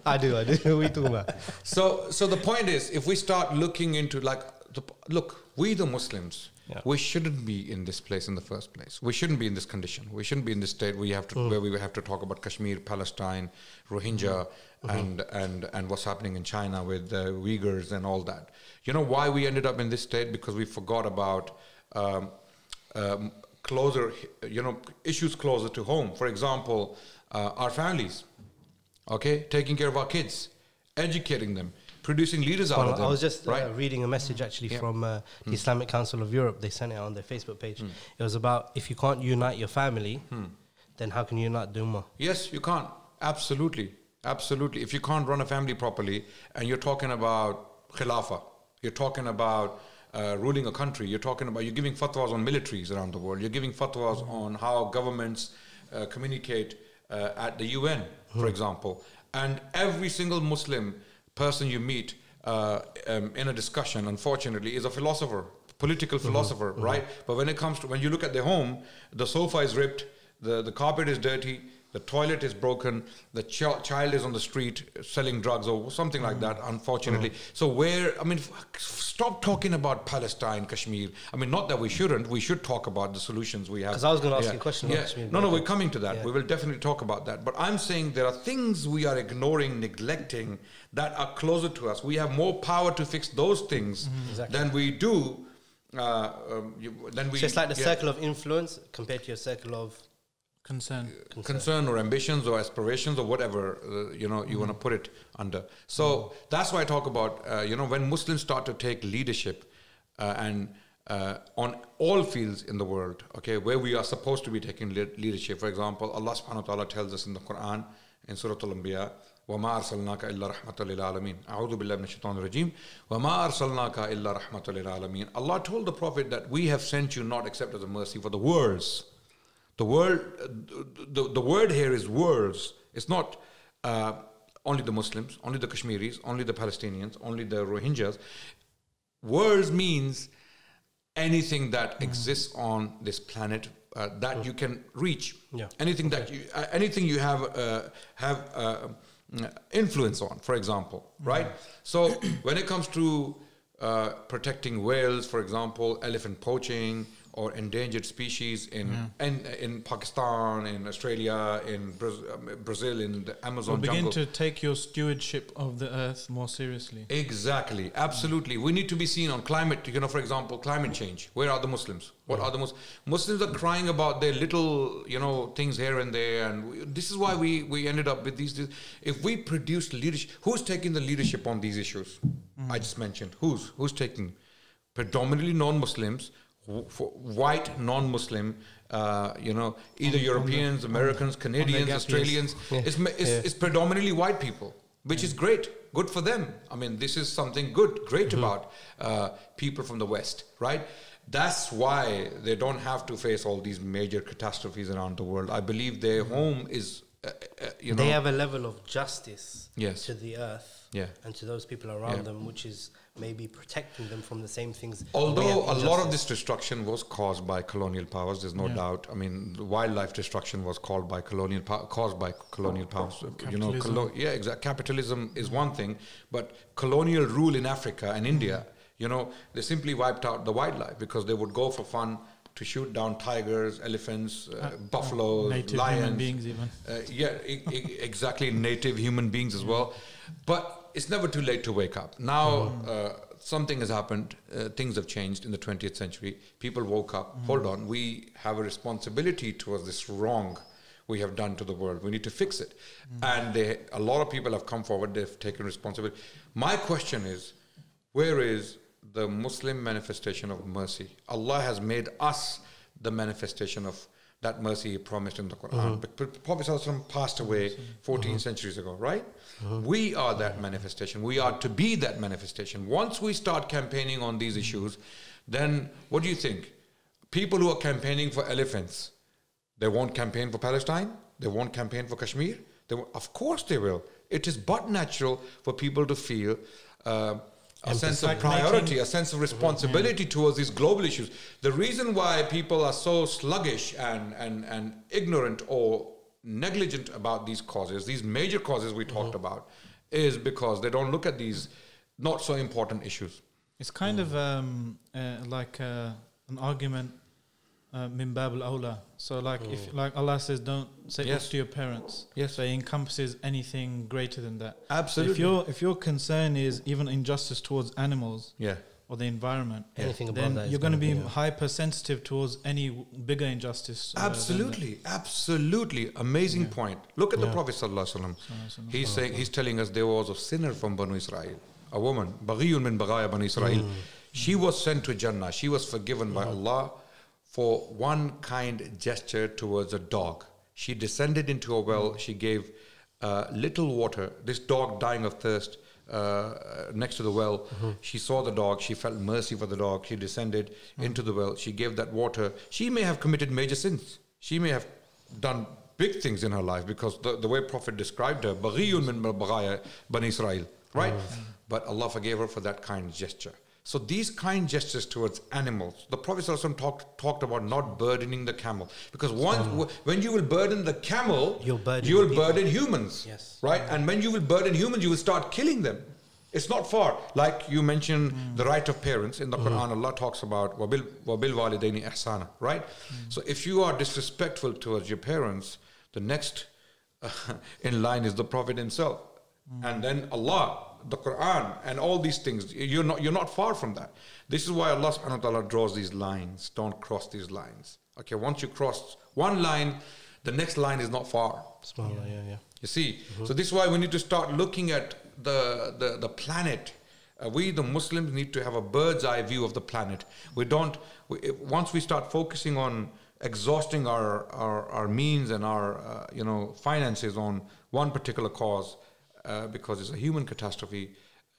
I do, I do. what are you talking about? So, so the point is, if we start looking into like, the, look, we the Muslims, Yeah. we shouldn't be in this place in the first place. We shouldn't be in this condition. We shouldn't be in this state where, you have to, Mm. where we have to talk about Kashmir, Palestine, Rohingya, Mm-hmm. and, and, and what's happening in China with the Uyghurs and all that. You know why we ended up in this state? Because we forgot about um, um, closer, you know, issues closer to home. For example, uh, our families, okay, taking care of our kids, educating them, producing leaders out of them. I was just uh, reading a message actually Yeah. from uh, the Islamic Council of Europe. They sent it on their Facebook page. Hmm. It was about if you can't unite your family, then how can you unite the ummah? Yes, you can't. Absolutely. Absolutely. If you can't run a family properly and you're talking about khilafah, you're talking about uh, ruling a country, you're talking about, you're giving fatwas on militaries around the world, you're giving fatwas on how governments uh, communicate uh, at the UN, for example. And every single Muslim person you meet uh, um, in a discussion, unfortunately, is a philosopher, political philosopher, right? But when it comes to, when you look at their home, the sofa is ripped, the, the carpet is dirty, the toilet is broken, the ch- child is on the street selling drugs or something like that, unfortunately. So, where, I mean, f- stop talking about Palestine, Kashmir. I mean, not that we shouldn't, we should talk about the solutions we have. Because I was gonna ask you a question on Yeah. Kashmir, No, no, we're coming to that. Yeah. We will definitely talk about that. But I'm saying there are things we are ignoring, neglecting that are closer to us. We have more power to fix those things Mm-hmm. Exactly. than we do. Uh, um, you, than we. So it's like the yeah, circle of influence compared to your circle of Concern. concern. concern or ambitions or aspirations or whatever uh, you know you want to put it under. So that's why I talk about uh, you know when Muslims start to take leadership uh, and uh, on all fields in the world, okay, where we are supposed to be taking le- leadership. For example, Allah Subhanahu wa Taala tells us in the Quran in Surah Al-Anbiya. وما أرسلناك إلا رحمة للعالمين أعوذ بالله من الشيطان الرجيم وما أرسلناك إلا رحمة للعالمين Allah told the Prophet that we have sent you not except as a mercy for the worlds the word, the, the word here is worlds. It's not uh, only the Muslims, only the Kashmiris, only the Palestinians, only the Rohingyas. Worlds means anything that exists on this planet uh, that you can reach. Yeah. Anything that you, uh, anything you have uh, have uh, influence on. For example, right? So when it comes to uh, protecting whales, for example, elephant poaching or endangered species in in, in Pakistan, in Australia, in Braz- um, Brazil, in the Amazon begin jungle. to take your stewardship of the earth more seriously. Exactly, absolutely. We need to be seen on climate. You know, for example, climate change. Where are the Muslims? What are the Muslims? Muslims are crying about their little, you know, things here and there, and we, this is why we we ended up with these. these- If we produce leadership, who's taking the leadership on these issues? I just mentioned who's who's taking predominantly non-Muslims, white non-Muslim. Uh, you know, either Europeans, Americans, Canadians. Australians. Yeah. It's, it's, Yeah. it's predominantly white people, which is great. Good for them. I mean, this is something good, great about uh, people from the West, right? That's why they don't have to face all these major catastrophes around the world. I believe their home is, uh, uh, you know, they have a level of justice Yes. to the earth Yeah. and to those people around Yeah. them, which is maybe protecting them from the same things. Although have a lot of this destruction was caused by colonial powers, there's no Yeah. doubt. I mean, wildlife destruction was caused by colonial pow- caused by colonial powers. You know, Capitalism. colo- yeah, exactly. Capitalism is one thing, but colonial rule in Africa and India, you know, they simply wiped out the wildlife because they would go for fun to shoot down tigers, elephants, uh, Uh, buffaloes, native lions. human beings even. Uh, yeah, exactly. Native human beings as well. But it's never too late to wake up. Now, uh, something has happened. Uh, things have changed in the 20th century. People woke up. Hold on. We have a responsibility towards this wrong we have done to the world. We need to fix it. And they, a lot of people have come forward. They've taken responsibility. My question is, where is the Muslim manifestation of mercy? Allah has made us the manifestation of that mercy He promised in the Quran. But But Prophet ﷺ passed away 14 uh-huh. centuries ago, right? Uh-huh. We are that manifestation. We are to be that manifestation. Once we start campaigning on these issues, then what do you think? People who are campaigning for elephants, they won't campaign for Palestine. They won't campaign for Kashmir. They will, of course they will. It is but natural for people to feel uh, a sense of priority, a sense of responsibility towards these global issues. The reason why people are so sluggish and, and, and ignorant or negligent about these causes, these major causes we talked about, is because they don't look at these not so important issues. It's kind of um, uh, like uh, an argument Uh, min bab al-awla. So like if oh. like Allah says don't say Yes. yes. to your parents. Yes. So it encompasses anything greater than that. So Absolutely. if your if your concern is even injustice towards animals Yeah. or the environment, Anything above then that is you're going to be be, yeah. hypersensitive towards any w- bigger injustice. uh. Absolutely, absolutely, amazing point. Look at the Prophet sallallahu alaihi wasallam. He's saying he's telling us there was a sinner from Banu Israel, a woman, Baghiyun min Baghaya Banu Israel. Mm. She was sent to Jannah. She was forgiven by mm. Allah for one kind gesture towards a dog. She descended into a well. She gave uh, little water. This dog dying of thirst. Uh, next to the well, she saw the dog. She felt mercy for the dog. She descended into the well. She gave that water. She may have committed major sins. She may have done big things in her life because the, the way Prophet described her, "Baghiyun min Bani Israel," right? But Allah forgave her for that kind gesture. So these kind gestures towards animals, the Prophet ﷺ talked talked about not burdening the camel because once when you will burden the camel, You'll burden you will people. burden humans, Yes. right? And when you will burden humans, you will start killing them. It's not far. Like you mentioned, mm. the right of parents in the mm. Quran, Allah talks about wabil wabil walidaini ihsana, right? Mm. So if you are disrespectful towards your parents, the next uh, in line is the Prophet himself, and then Allah, the Quran, and all these things. You're not you're not far from that. This is why Allah Subhanahu wa Taala draws these lines. Don't cross these lines. Okay, once you cross one line, the next line is not far. Subhanallah, yeah, yeah. You see, so this is why we need to start looking at the the, the planet. Uh, we, the Muslims, need to have a bird's eye view of the planet. We don't. We, once we start focusing on exhausting our our, our means and our uh, you know finances on one particular cause, uh, because it's a human catastrophe.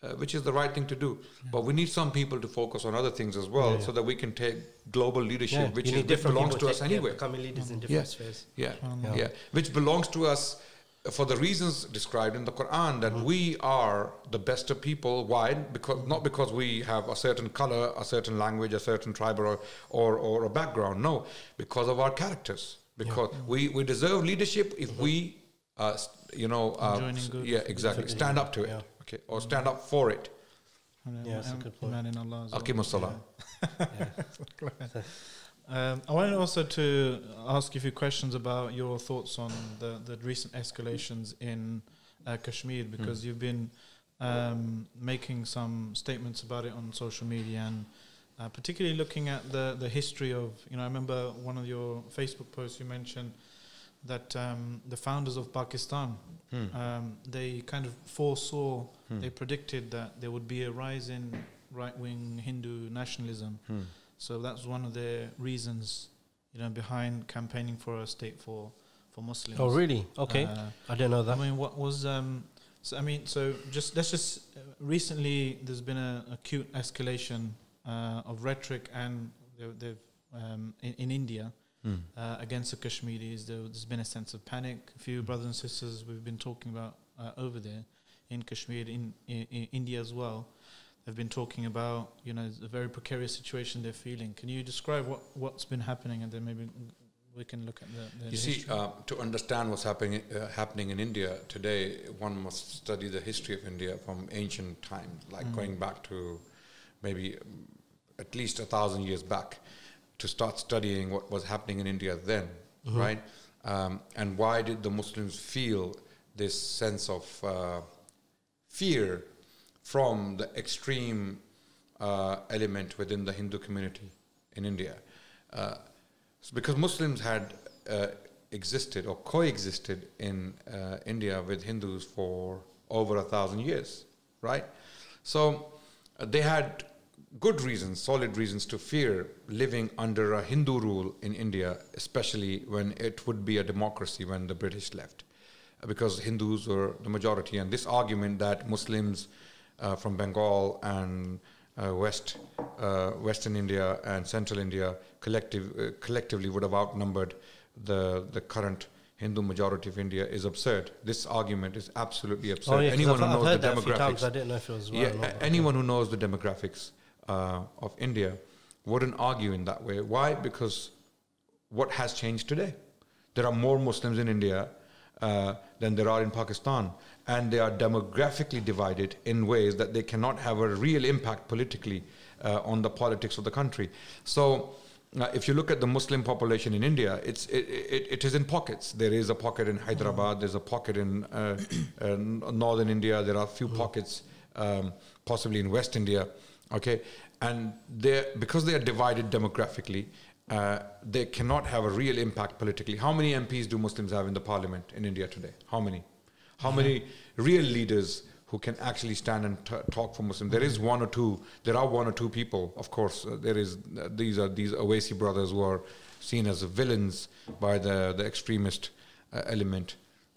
Uh, which is the right thing to do, but we need some people to focus on other things as well, so that we can take global leadership, Yeah, which, is, which belongs to us anyway. becoming leaders in mm-hmm. Yeah. different spheres. Yeah, SubhanAllah. yeah, which belongs to us for the reasons described in the Quran that we are the best of people. Why? Because not because we have a certain color, a certain language, a certain tribe, or or, or a background. No, because of our characters. Because we, we deserve leadership if we, uh, you know, uh, Joining good. yeah, exactly, stand up to it. Yeah. Okay, or stand up for it. And, Yeah, that's a um, good point. iman in well. Aqimus. Um, I wanted also to ask you a few questions about your thoughts on the, the recent escalations in uh, Kashmir because you've been um, making some statements about it on social media and uh, particularly looking at the, the history of, you know, I remember one of your Facebook posts you mentioned that um, the founders of Pakistan, um, they kind of foresaw, they predicted that there would be a rise in right-wing Hindu nationalism. So that's one of the reasons, you know, behind campaigning for a state for for Muslims. Oh, really? Okay. Uh, I didn't know that. I mean, what was um? So I mean, so just let's just uh, recently there's been a acute escalation uh, of rhetoric and they've, they've um, in, in India uh, against the Kashmiris. There, there's been a sense of panic. A few brothers and sisters we've been talking about uh, over there in Kashmir, in, in, in India as well. They've been talking about you know the very precarious situation they're feeling. Can you describe what what's been happening, and then maybe we can look at the. the You see, uh, to understand what's happening uh, happening in India today, one must study the history of India from ancient times, like going back to maybe at least a thousand years back. To start studying what was happening in India then, Mm-hmm. right? Um, and why did the Muslims feel this sense of uh, fear from the extreme uh, element within the Hindu community in India? Uh, because Muslims had uh, existed or coexisted in uh, India with Hindus for over a thousand years, right? So uh, they had good reasons, solid reasons to fear living under a Hindu rule in India, especially when it would be a democracy when the British left, uh, because Hindus were the majority. And this argument that Muslims uh, from Bengal and uh, West, uh, Western India and Central India collective, uh, collectively would have outnumbered the, the current Hindu majority of India is absurd. This argument is absolutely absurd. Oh, yeah, Anyone I've, who knows the that a few times. demographics, I didn't know if it was right yeah, or not, a- but- anyone who knows the demographics uh, of India wouldn't argue in that way. Why? Because what has changed today? There are more Muslims in India uh, than there are in Pakistan, and they are demographically divided in ways that they cannot have a real impact politically uh, on the politics of the country. So. Uh, if you look at the Muslim population in India, it's it, it, it is in pockets. There is a pocket in Hyderabad. There's a pocket in uh, uh, northern India. There are a few pockets, um, possibly in West India. Okay, and they because they are divided demographically, uh, they cannot have a real impact politically. How many MPs do Muslims have in the parliament in India today? How many? How many real leaders who can actually stand and t- talk for Muslims? There is one or two. There are one or two people, of course. Uh, there is uh, these are these Owaisi brothers who are seen as villains by the the extremist uh, element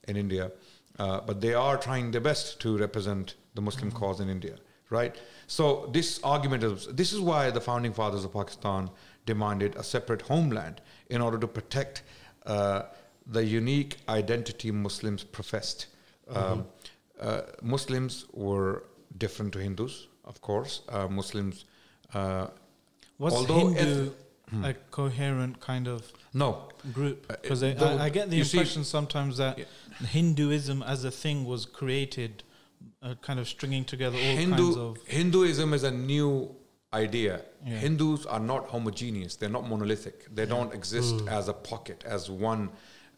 in India, uh, but they are trying their best to represent the Muslim cause in India, right? So this argument is this is why the founding fathers of Pakistan demanded a separate homeland in order to protect uh, the unique identity Muslims professed. Um, uh, Muslims were different to Hindus, of course. Uh, Muslims, uh, Was Although Hindu Hmm. a coherent kind of no, group? Uh, Because the- I, I get the you see- impression sometimes that Yeah. Hinduism as a thing was created, uh, kind of stringing together all kinds of. Hinduism is a new idea. Yeah. Hindus are not homogeneous. They're not monolithic. They don't exist as a pocket, as one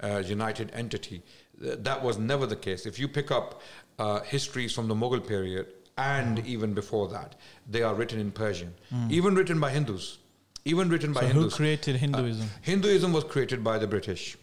uh, united entity. Th- that was never the case. If you pick up uh, histories from the Mughal period and Hmm. even before that, they are written in Persian, even written by Hindus, even written by So who Hindus. created Hinduism? Uh, Hinduism was created by the British,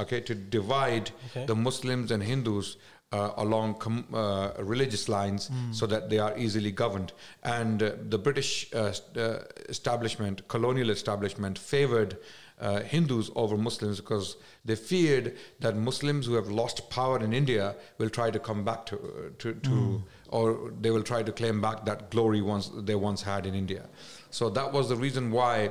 okay, to divide Okay. the Muslims and Hindus uh, along com- uh, religious lines so that they are easily governed. And uh, the British uh, uh, establishment, colonial establishment, favored uh, Hindus over Muslims because they feared that Muslims who have lost power in India will try to come back to, to, to or they will try to claim back that glory once they once had in India. So that was the reason why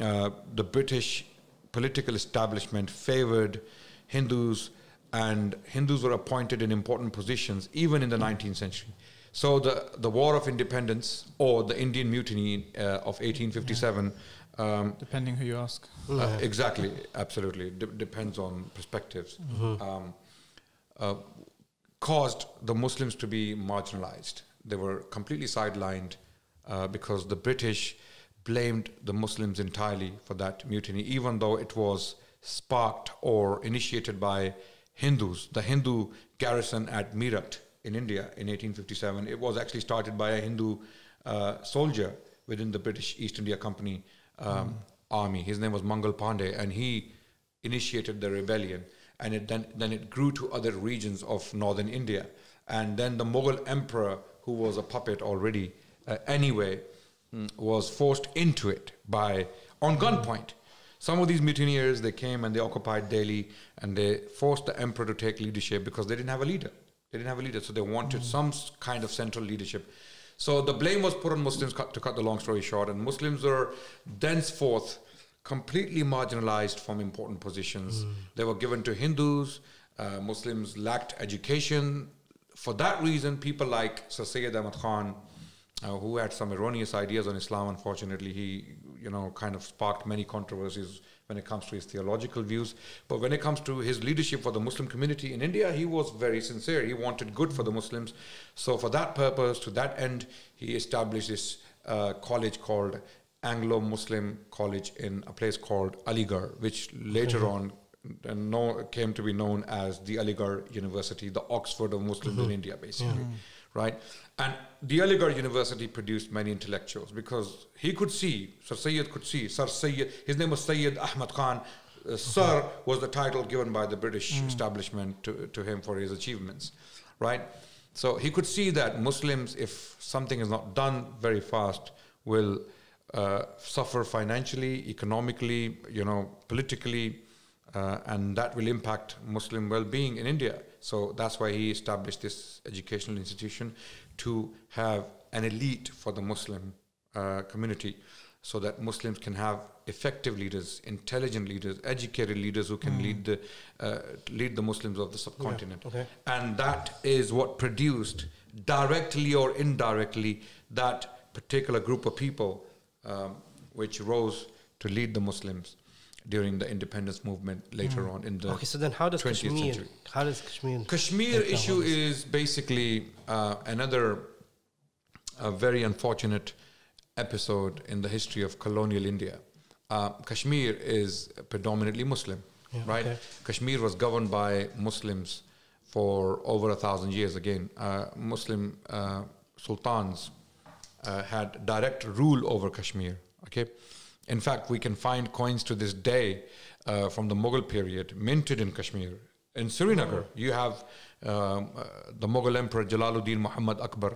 uh, the British political establishment favored Hindus, and Hindus were appointed in important positions even in the 19th century. So the, the War of Independence or the Indian Mutiny uh, of 1857. Um, Depending who you ask. uh, exactly, absolutely. D- depends on perspectives. Um, uh, caused the Muslims to be marginalized. They were completely sidelined uh, because the British blamed the Muslims entirely for that mutiny, even though it was sparked or initiated by Hindus. The Hindu garrison at Meerut in India in 1857, it was actually started by a Hindu uh, soldier within the British East India Company um, army. His name was Mangal Pandey, and he initiated the rebellion. And it then, then it grew to other regions of northern India. And then the Mughal emperor, who was a puppet already uh, anyway, mm, was forced into it by on gunpoint. Some of these mutineers they came and they occupied Delhi and they forced the emperor to take leadership because they didn't have a leader. They didn't have a leader, so they wanted some kind of central leadership. So the blame was put on Muslims. Cut, to cut the long story short, and Muslims were thenceforth completely marginalized from important positions. They were given to Hindus. Uh, Muslims lacked education. For that reason, people like Sir Sayyid Ahmad Khan, uh, who had some erroneous ideas on Islam. Unfortunately, he, you know, kind of sparked many controversies when it comes to his theological views. But when it comes to his leadership for the Muslim community in India, he was very sincere. He wanted good for the Muslims. So, for that purpose, to that end, he established this uh, college called Anglo-Muslim college in a place called Aligarh, which later on uh, know, came to be known as the Aligarh University, the Oxford of Muslims in India, basically, right? And the Aligarh University produced many intellectuals because he could see, Sir Sayyid could see, Sir Sayyid, his name was Sayyid Ahmad Khan. Uh, Sir was the title given by the British establishment to, to him for his achievements, right? So he could see that Muslims, if something is not done very fast, will uh, suffer financially, economically, you know, politically, uh, and that will impact Muslim well-being in India. So that's why he established this educational institution to have an elite for the Muslim uh, community, so that Muslims can have effective leaders, intelligent leaders, educated leaders who can lead the uh, lead the Muslims of the subcontinent. okay. And that is what produced directly or indirectly that particular group of people um, which rose to lead the Muslims during the independence movement later on in the Okay, so then how does 20th Kashmir? century. How does Kashmir? Kashmir issue is basically uh, another a very unfortunate episode in the history of colonial India. Uh, Kashmir is predominantly Muslim, Yeah, right? okay. Kashmir was governed by Muslims for over a thousand years. Again, uh, Muslim uh, sultans uh, had direct rule over Kashmir. Okay, in fact, we can find coins to this day uh, from the Mughal period minted in Kashmir. In Srinagar, you have um, uh, the Mughal Emperor Jalaluddin Muhammad Akbar.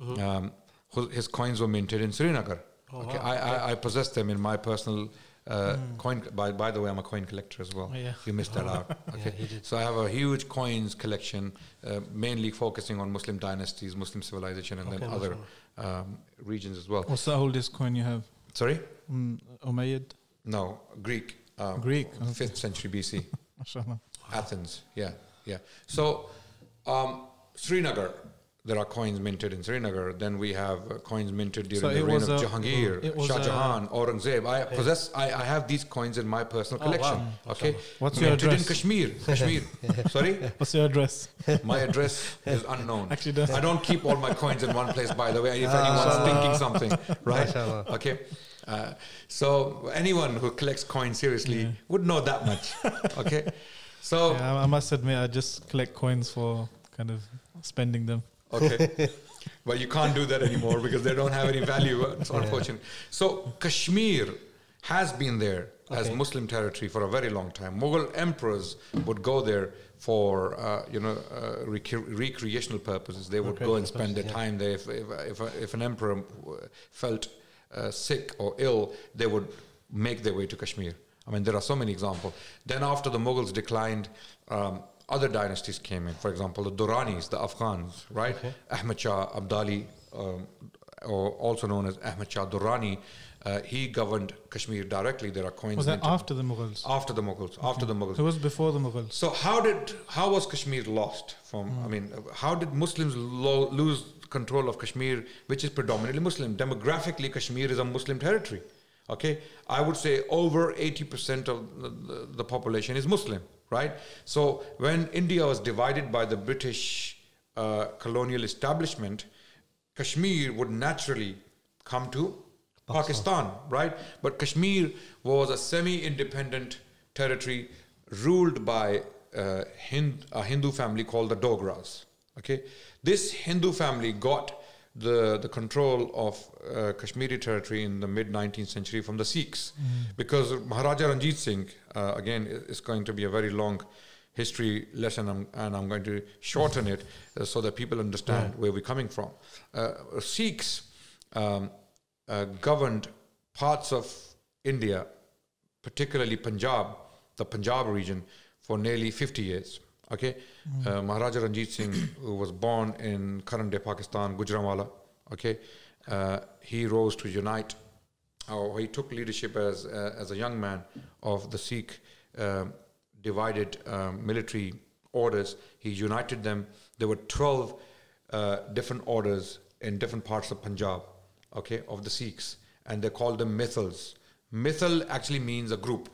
Um, whose- his coins were minted in Srinagar. okay, I, I, I possess them in my personal uh, coin. By, by the way, I'm a coin collector as well. Oh, yeah. You missed that out. Okay, he did. so I have a huge coins collection, uh, mainly focusing on Muslim dynasties, Muslim civilization, and then Okay, other um, regions as well. What's the oldest coin you have? Sorry, Mm, Umayyad? no Greek, um, Greek. Okay. fifth century BC. Athens. Yeah, yeah. So um, Srinagar. There are coins minted in Srinagar. Then we have uh, coins minted during So the reign of a- Jahangir, Shah Jahan, Aurangzeb. I possess. I, I have these coins in my personal Oh, wow. collection. Okay, What's your minted in address? Kashmir. Kashmir. Sorry. What's your address? My address is unknown. Actually, I don't keep all my coins in one place, by the way, if anyone's thinking something, right? Okay. Uh, so anyone who collects coins seriously would know that much. Okay. So, Yeah, I, must admit, I just collect coins for kind of spending them. okay. But you can't do that anymore because they don't have any value. It's unfortunate. So Kashmir has been there as Muslim territory for a very long time. Mughal emperors would go there for uh, you know uh, rec- recreational purposes. They would go and spend their time there. If if, if, if an emperor uh, felt uh, sick or ill, they would make their way to Kashmir. I mean, there are so many examples. Then after the Mughals declined. Um, other dynasties came in. For example, the Duranis, the Afghans, right? Okay. Ahmad Shah Abdali, um, or also known as Ahmad Shah Durrani, uh, he governed Kashmir directly. There are coins Was that after the Mughals? after the Mughals. After the Mughals. It was before the Mughals? So how did how was Kashmir lost from? I mean, how did Muslims lo- lose control of Kashmir, which is predominantly Muslim? Demographically, Kashmir is a Muslim territory. Okay, I would say over eighty percent of the, the, the population is Muslim, right? So when India was divided by the British uh, colonial establishment, Kashmir would naturally come to Pakistan, right? But Kashmir was a semi-independent territory ruled by uh, Hind, a Hindu family called the Dogras. Okay, this Hindu family got the the control of uh, Kashmiri territory in the mid 19th century from the Sikhs, because Maharaja Ranjit Singh uh, again is going to be a very long history lesson, and I'm going to shorten it uh, so that people understand where we're coming from. Uh, Sikhs um, uh, governed parts of India, particularly Punjab, the Punjab region, for nearly 50 years. Okay, uh, Maharaja Ranjit Singh, who was born in current day Pakistan, Gujranwala. Okay, uh, he rose to unite, or he took leadership as uh, as a young man of the Sikh um, divided um, military orders. He united them. There were 12 uh, different orders in different parts of Punjab, okay, of the Sikhs, and they called them mithals. Mithal actually means a group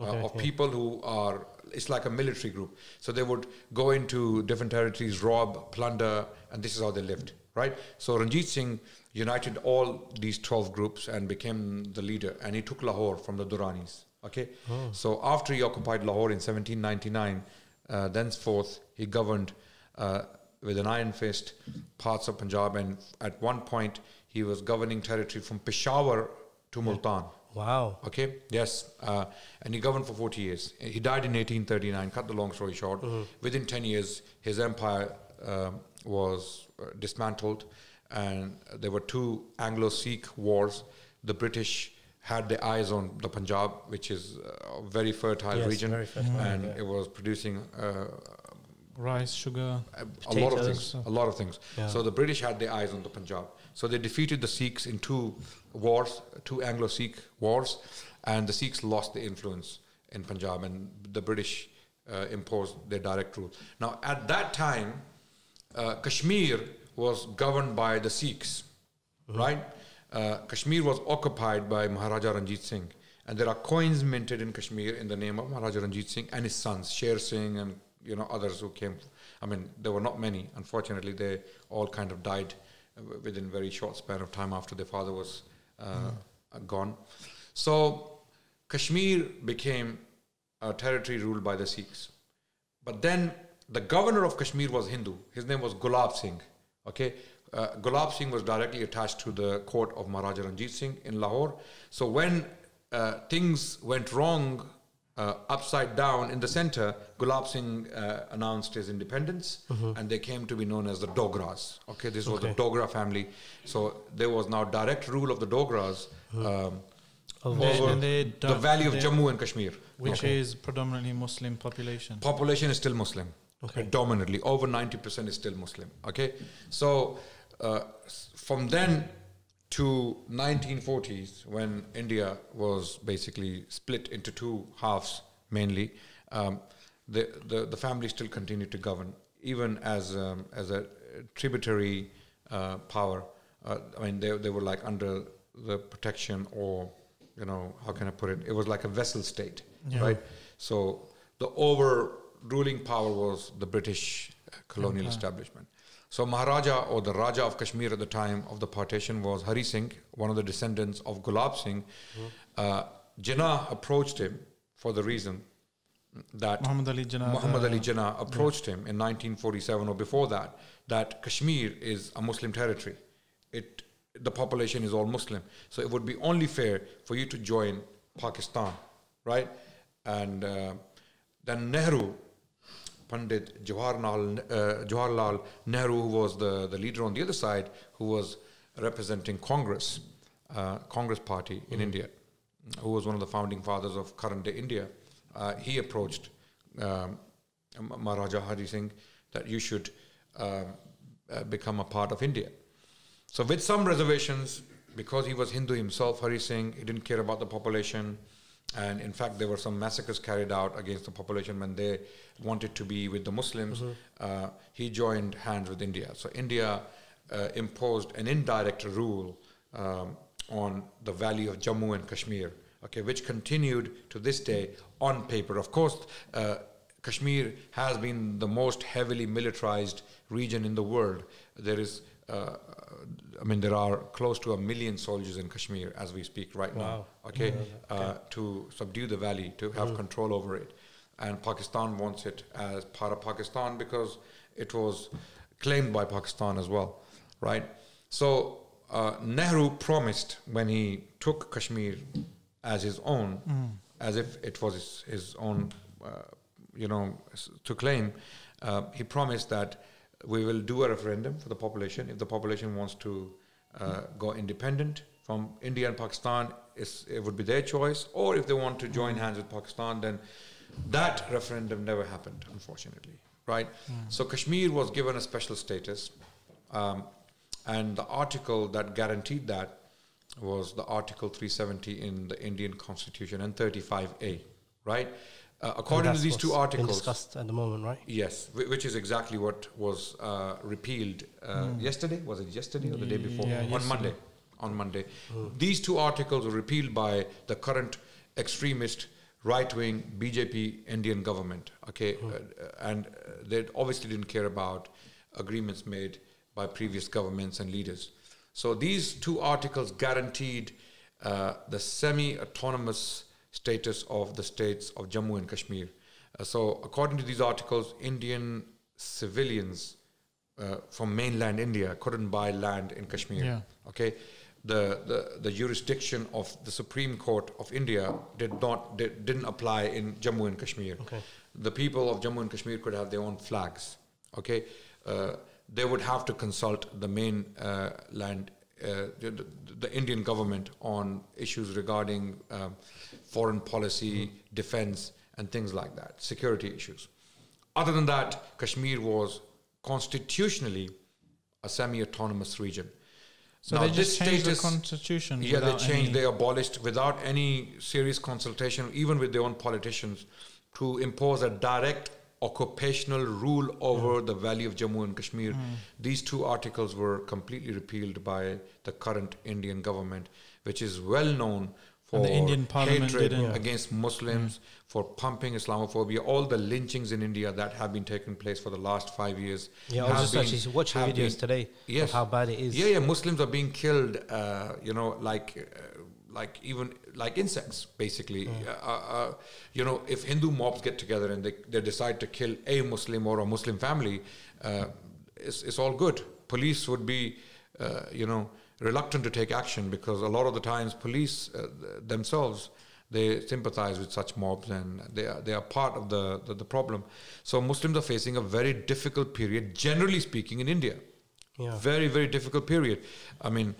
uh, of yeah. people who are. It's like a military group. So they would go into different territories, rob, plunder, and this is how they lived, right? So Ranjit Singh united all these 12 groups and became the leader, and he took Lahore from the Duranis. Okay, so after he occupied Lahore in 1799, uh, thenceforth he governed uh, with an iron fist parts of Punjab, and at one point he was governing territory from Peshawar to Multan. Wow. Okay, yes, uh, and he governed for 40 years. He died in 1839. Cut the long story short, within 10 years, his empire um was uh, dismantled, and there were two Anglo-Sikh wars. The British had their eyes on the Punjab, which is a very fertile Yes, region, very fertile, and yeah. it was producing uh, Rice, sugar. a, a lot of things. A lot of things. Yeah. So the British had their eyes on the Punjab. So they defeated the Sikhs in two wars, two Anglo-Sikh wars, and the Sikhs lost the influence in Punjab, and the British uh, imposed their direct rule. Now, at that time, uh, Kashmir was governed by the Sikhs, right? Uh, Kashmir was occupied by Maharaja Ranjit Singh, and there are coins minted in Kashmir in the name of Maharaja Ranjit Singh and his sons, Sher Singh, and you know others who came. I mean, there were not many. Unfortunately, they all kind of died within very short span of time after their father was uh, gone. So Kashmir became a territory ruled by the Sikhs. But then the governor of Kashmir was Hindu. His name was Gulab Singh. Okay, uh, Gulab Singh was directly attached to the court of Maharaja Ranjit Singh in Lahore. So when uh, things went wrong uh, upside down in the center, Gulab Singh uh, announced his independence, and they came to be known as the Dogras. Okay, this was the Dogra family. So there was now direct rule of the Dogras. Um, Over- They- over they the don't- valley of Jammu and Kashmir. which Okay. is predominantly Muslim population. population is still Muslim. Okay. Predominantly, over 90% is still Muslim. Okay, so uh, from then to 1940s, when India was basically split into two halves mainly, um, the, the the family still continued to govern, even as um, as a tributary uh, power. Uh, I mean, they they were like under the protection or you know how can I put it? It was like a vassal state, Yeah. right? So the overruling power was the British uh, colonial establishment. So Maharaja or the Raja of Kashmir at the time of the partition was Hari Singh, one of the descendants of Gulab Singh. Uh, Jinnah approached him for the reason that Muhammad Ali Jinnah. Muhammad Ali Jinnah approached him in 1947 or before that that Kashmir is a Muslim territory. It the population is all Muslim, so it would be only fair for you to join Pakistan, right? And uh, then Nehru, Pandit Jawaharlal, uh, Jawaharlal Nehru, who was the, the leader on the other side, who was representing Congress, uh, Congress Party in India, who was one of the founding fathers of current day India, uh, he approached um, Maharaja Hari Singh that you should um, uh, become a part of India. So, with some reservations, because he was Hindu himself, Hari Singh, he didn't care about the population. And in fact, there were some massacres carried out against the population when they wanted to be with the Muslims. Uh, he joined hands with India. So, India uh, imposed an indirect rule um, on the valley of Jammu and Kashmir, okay, which continued to this day on paper. Of course, uh, Kashmir has been the most heavily militarized region in the world. There is, uh, I mean, there are close to a million soldiers in Kashmir as we speak right now. Wow. Okay, uh, to subdue the valley, to have control over it, and Pakistan wants it as part of Pakistan because it was claimed by Pakistan as well, right? So uh, Nehru promised when he took Kashmir as his own, as if it was his, his own, uh, you know, s- to claim. Uh, he promised that we will do a referendum for the population. If the population wants to uh, go independent from India and Pakistan, it's, it would be their choice. Or if they want to join hands with Pakistan, then that referendum never happened, unfortunately. Right? So Kashmir was given a special status. Um, and the article that guaranteed that was the Article 370 in the Indian Constitution and 35A, right? Uh, according to these two what's articles, discussed at the moment, right? yes, which is exactly what was uh, repealed uh, yesterday. Was it yesterday or the day before? Yeah, on yesterday. Monday. On Monday, these two articles were repealed by the current extremist right-wing BJP Indian government. Okay, uh, and uh, they obviously didn't care about agreements made by previous governments and leaders. So these two articles guaranteed uh, the semi-autonomous status of the states of Jammu and Kashmir. Uh, so according to these articles, Indian civilians uh, from mainland India couldn't buy land in Kashmir. Yeah. Okay, the, the the jurisdiction of the Supreme Court of India did not did, didn't apply in Jammu and Kashmir. Okay. The people of Jammu and Kashmir could have their own flags. Okay, uh, they would have to consult the main uh, land. Uh, the, the Indian government on issues regarding um, foreign policy, defense, and things like that, security issues. Other than that, Kashmir was constitutionally a semi-autonomous region. So Now, they just changed the constitution. Yeah, they changed. any- They abolished without any serious consultation, even with their own politicians, to impose a direct occupational rule over the valley of Jammu and Kashmir. Hmm. These two articles were completely repealed by the current Indian government, which is well known for And the Indian parliament hatred didn't- against Muslims, for pumping Islamophobia. All the lynchings in India that have been taking place for the last five years. Yeah, I was just been- actually watching videos been- today Yes. of how bad it is. Yeah, yeah. Muslims are being killed. Uh, you know, like, uh, like even like insects, basically. Uh, uh, you know, if Hindu mobs get together and they, they decide to kill a Muslim or a Muslim family, uh, it's, it's all good. Police would be, uh, you know, reluctant to take action because a lot of the times police uh, themselves they sympathize with such mobs and they are, they are part of the, the, the problem. So Muslims are facing a very difficult period, generally speaking, in India. Yeah. Very, very difficult period. I mean,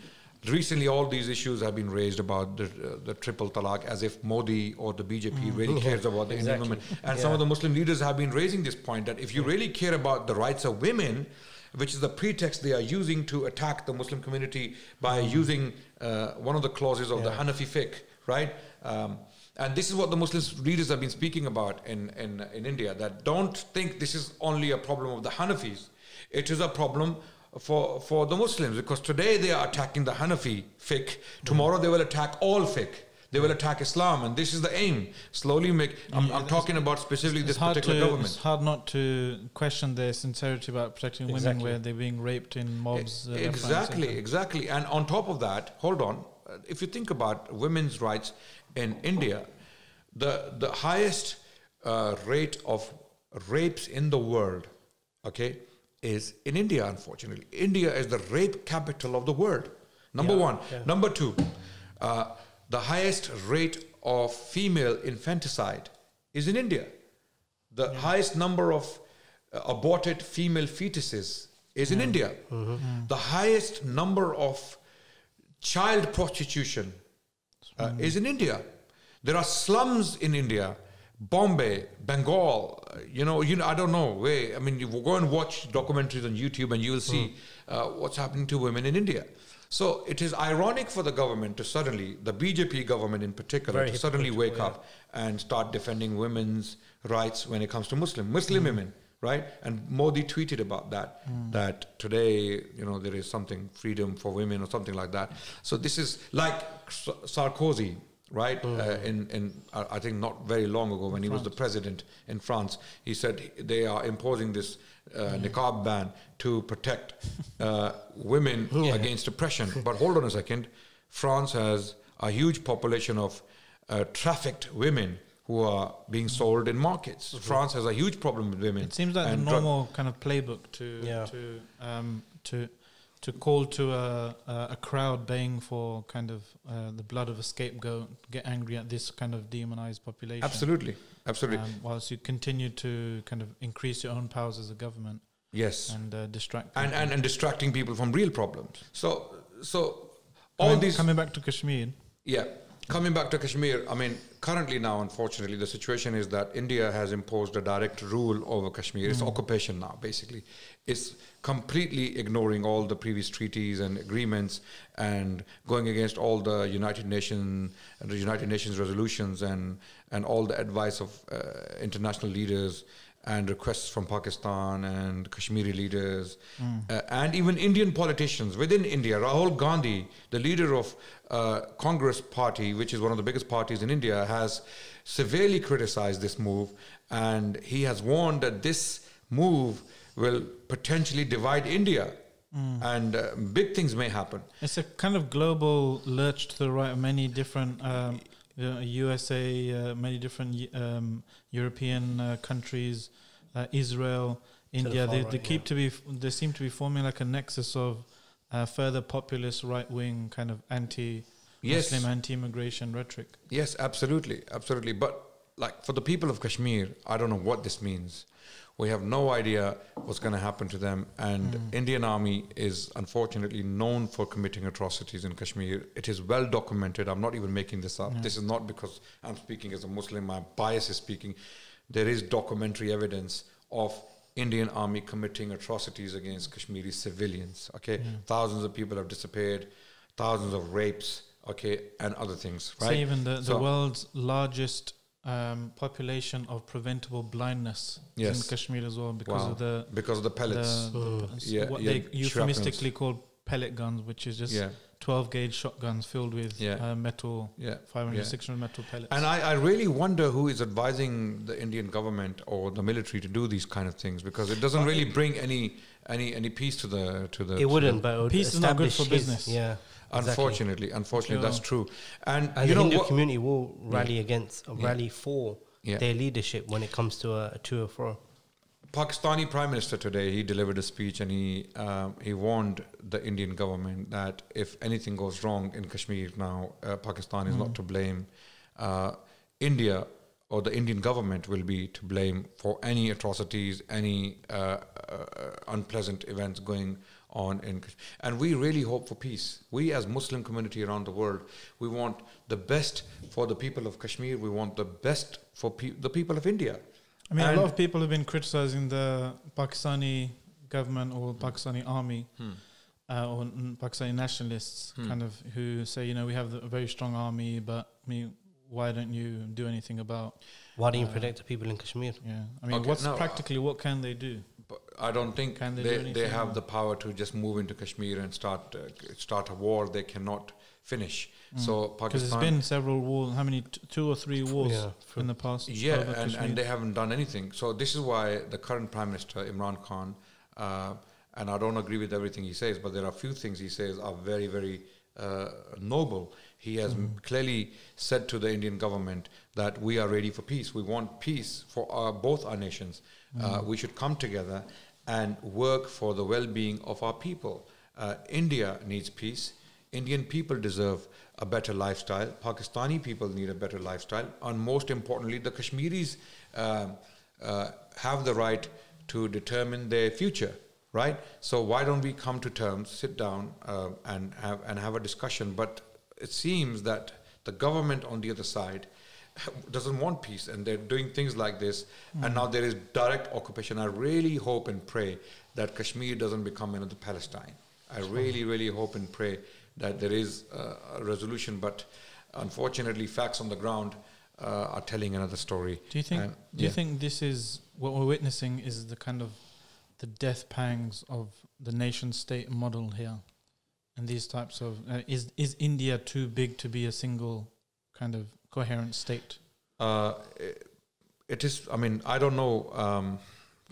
recently all these issues have been raised about the, uh, the triple talaq as if Modi or the BJP really cares about the Indian women. And some of the Muslim leaders have been raising this point that if you really care about the rights of women, which is the pretext they are using to attack the Muslim community by using uh, one of the clauses of the Mm-hmm. Hanafi fiqh, right? Um, and this is what the Muslim leaders have been speaking about in, in, in India that don't think this is only a problem of the Hanafis. It is a problem for, for the Muslims because today they are attacking the Hanafi fiqh, tomorrow they will attack all fiqh. They will attack Islam, and this is the aim. Slowly make. I'm, I'm talking about specifically It's this particular to, government. it's hard not to question their sincerity about protecting women where they're being raped in mobs. uh, left, right, and exactly, exactly. And on top of that, hold on. Uh, If you think about women's rights in India, the the highest uh, rate of rapes in the world, okay, is in India. Unfortunately, India is the rape capital of the world. Number Yeah, one. yeah. Number two, uh, the highest rate of female infanticide is in India. The highest number of uh, aborted female fetuses is in India. The highest number of child prostitution uh, is in India. There are slums in India, Bombay, Bengal. uh, You know, you know, I don't know where. I mean, you go and watch documentaries on YouTube, and you will see uh, what's happening to women in India. So it is ironic for the government to suddenly, the BJP government in particular, Very to suddenly wake hypocritical, up and start defending women's rights when it comes to Muslim Muslim hmm. women, right? And Modi tweeted about that hmm. that today, you know, there is something freedom for women or something like that. So this is like Sarkozy, right? Uh, in in uh, I think not very long ago when he was the president in France, he said they are imposing this uh, niqab ban to protect uh, women Yeah. against oppression. But hold on a second, France has a huge population of uh, trafficked women who are being sold in markets. France has a huge problem with women. It seems like the and drug- normal kind of playbook to Yeah. to um, to to call to a a a crowd baying for kind of uh, the blood of a scapegoat, get angry at this kind of demonized population. Absolutely, absolutely. Um, whilst you continue to kind of increase your own powers as a government yes, and uh, distract and, and and distracting people from real problems. So so all coming, these coming back to Kashmir. Yeah. Coming back to Kashmir, I mean, currently now, unfortunately, the situation is that India has imposed a direct rule over Kashmir. It's occupation now, basically. It's completely ignoring all the previous treaties and agreements and going against all the United Nations, the United Nations resolutions and and all the advice of uh, international leaders and requests from Pakistan and Kashmiri leaders uh, and even Indian politicians within India. Rahul Gandhi, the leader of uh, Congress Party, which is one of the biggest parties in India, has severely criticized this move, and he has warned that this move will potentially divide India. and uh, big things may happen. It's a kind of global lurch to the right of many different um, uh, USA, uh, many different um, European uh, countries, uh, Israel, India. far They, right, they keep yeah. to be. f- They seem to be forming like a nexus of uh, further populist right wing kind of anti. Yes. Muslim anti-immigration rhetoric. Yes, absolutely, absolutely. But like for the people of Kashmir, I don't know what this means. We have no idea what's going to happen to them. And mm. Indian Army is unfortunately known for committing atrocities in Kashmir. It is well documented. I'm not even making this up. This is not because I'm speaking as a Muslim. My bias is speaking. There is documentary evidence of Indian Army committing atrocities against Kashmiri civilians. Okay, thousands of people have disappeared, thousands of rapes. Okay, and other things. Right. So even the, the So- world's largest um, population of preventable blindness Yes. in Kashmir as well because Wow. of the because of the pellets. the, the Yeah, what yeah, they shrapnels. euphemistically call pellet guns, which is just yeah, 12 gauge shotguns filled with Yeah. uh, metal, yeah. 500, yeah. 600 metal pellets. And I, I really wonder who is advising the Indian government or the military to do these kind of things because it doesn't really bring any any any peace to the to the. to It wouldn't, the- but it would Peace is not good establish for his- business. Yeah, exactly. unfortunately, unfortunately, that's true. And, And you the know Hindu community will rally against, uh, Yeah. rally for Yeah. their leadership when it comes to a, a to or fro. Pakistani Prime Minister today he delivered a speech and he um, he warned the Indian government that if anything goes wrong in Kashmir now, uh, Pakistan is not to blame. Uh, India or the Indian government will be to blame for any atrocities, any uh, uh, unpleasant events going on in Kashmir. And we really hope for peace. We as Muslim community around the world, we want the best for the people of Kashmir. We want the best for pe- the people of India. I mean, And- a lot of people have been criticizing the Pakistani government or Pakistani army Hmm. uh, or n- Pakistani nationalists, Hmm. kind of who say, you know, we have the- a very strong army, but I mean, why don't you do anything about? Why don't you Uh, protect the people in Kashmir? Yeah, I mean, Okay, what's no, practically what can they do? But I don't think Can they they, do they, have or- the power to just move into Kashmir and start uh, start a war they cannot finish. So Because there's Pakistan, been several wars. How many? T- two or three wars Yeah, in the past. yeah, and, Kashmir. and they haven't done anything. So this is why the current Prime Minister Imran Khan, uh, and I don't agree with everything he says, but there are a few things he says are very very uh, noble. He has m clearly said to the Indian government that we are ready for peace. We want peace for our, both our nations. Uh, we should come together and work for the well-being of our people. Uh, India needs peace. Indian people deserve a better lifestyle. Pakistani people need a better lifestyle. And most importantly, the Kashmiris um, uh, have the right to determine their future, right? So why don't we come to terms, sit down, uh, and have and have a discussion? But it seems that the government on the other side doesn't want peace, and they're doing things like this. And now there is direct occupation. I really hope and pray that Kashmir doesn't become another Palestine. I really, really hope and pray that there is a resolution. But unfortunately, facts on the ground uh, are telling another story. do you think? And- do you think this is what we're witnessing? Is the kind of the death pangs of the nation state model here, and these types of uh, is is India too big to be a single kind of coherent state? Uh, it- it is. I mean, I don't know um,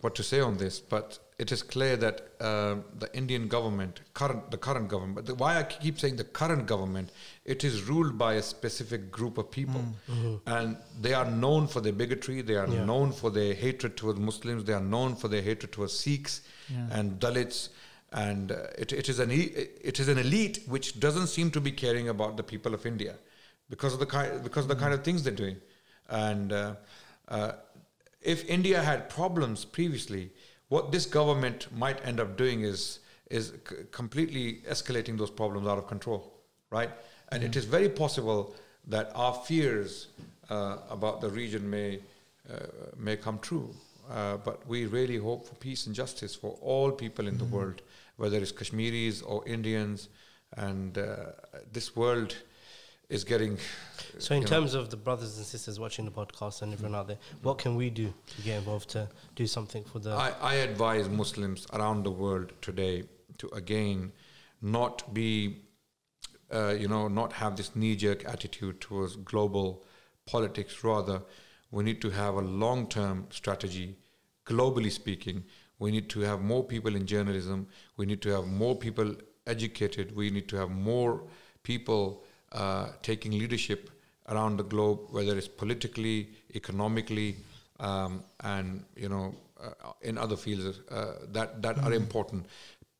what to say on this, but it is clear that uh, the Indian government, current the current government, the, why I keep saying the current government, it is ruled by a specific group of people, and they are known for their bigotry. They are Yeah. known for their hatred towards Muslims. They are known for their hatred towards Sikhs Yeah. and Dalits. And uh, it, it is an it is an elite which doesn't seem to be caring about the people of India because of the kind because of the kind of things they're doing. And uh, uh, if India had problems previously, what this government might end up doing is is c- completely escalating those problems out of control, right? And it is very possible that our fears uh, about the region may uh, may come true. Uh, but we really hope for peace and justice for all people in the world, whether it's Kashmiris or Indians. And uh, this world is getting. So, in you know, terms of the brothers and sisters watching the podcast and everyone out there, what can we do to get involved to do something for the? I, I advise Muslims around the world today to again not be, uh, you know, not have this knee jerk attitude towards global politics. Rather, we need to have a long term strategy, globally speaking. We need to have more people in journalism. We need to have more people educated. We need to have more people uh, taking leadership around the globe, whether it's politically, economically, um, and you know, uh, in other fields uh, that that are important.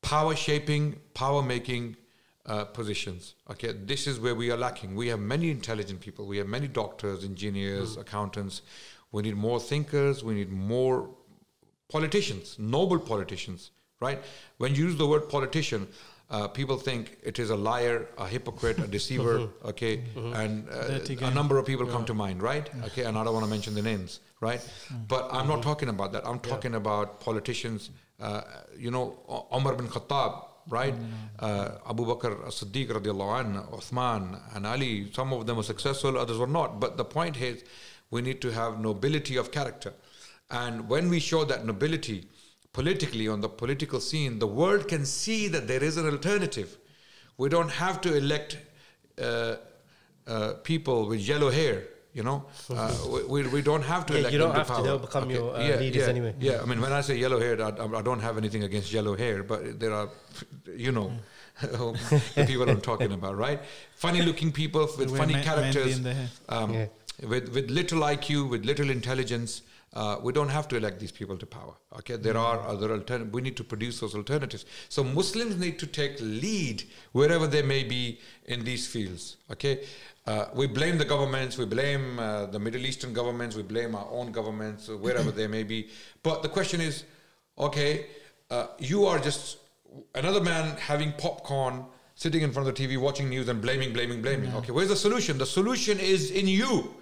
Power shaping, power making uh, positions. Okay, this is where we are lacking. We have many intelligent people. We have many doctors, engineers, accountants. We need more thinkers. We need more politicians, noble politicians. Right? When you use the word politician, uh, people think it is a liar, a hypocrite, a deceiver. okay, and uh, a number of people come to mind. Right? Okay, and I don't want to mention the names. Right? But I'm not talking about that. I'm talking about politicians. Uh, you know, Omar bin Khattab. Right, uh, Abu Bakr as-Siddiq radiallahu anh, Uthman and Ali. Some of them were successful, others were not. But the point is, we need to have nobility of character, and when we show that nobility politically on the political scene, the world can see that there is an alternative. We don't have to elect uh, uh, people with yellow hair. You know, uh, we, we, don't have to Yeah, elect you don't them to have to, power. they'll become your, uh, leaders yeah, anyway. Yeah, I mean, when I say yellow hair, I, I don't have anything against yellow hair, but there are, you know, the people I'm talking about, right? Funny looking people with funny characters, in their hair. um, Yeah. with, with little IQ, with little intelligence. Uh, we don't have to elect these people to power. Okay, there are other alternatives. We need to produce those alternatives. So Muslims need to take lead wherever they may be in these fields. Okay, uh, we blame the governments, we blame uh, the Middle Eastern governments, we blame our own governments, uh, wherever they may be. But the question is, okay, uh, you are just another man having popcorn, sitting in front of the TV, watching news, and blaming, blaming, blaming. Okay, where's the solution? The solution is in you.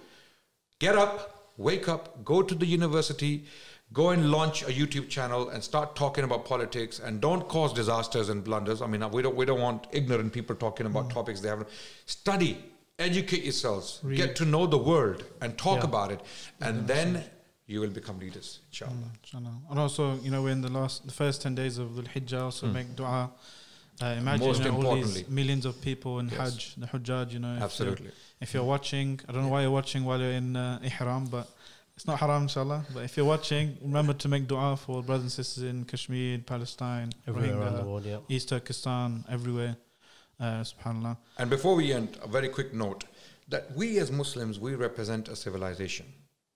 Get up, wake up, go to the university, go and launch a YouTube channel and start talking about politics and don't cause disasters and blunders. I mean, we don't, we don't want ignorant people talking about hmm. topics they haven't. Study, educate yourselves, Read. get to know the world and talk Yeah. about it. And then you will become leaders, inshallah. Mm, inshallah. And also, you know, we're in the last, the first 10 days of the Hijjah, also hmm. make dua. Uh, imagine. You know, all these millions of people in Yes. Hajj, the Hujjaj, you know. Absolutely. If you're watching, I don't know why you're watching while you're in uh, Ihram, but it's not haram, inshallah. But if you're watching, remember to make dua for brothers and sisters in Kashmir, Palestine, Everywhere around the world, yeah. East Turkestan, everywhere. Uh, subhanallah. And before we end, a very quick note that we as Muslims, we represent a civilization,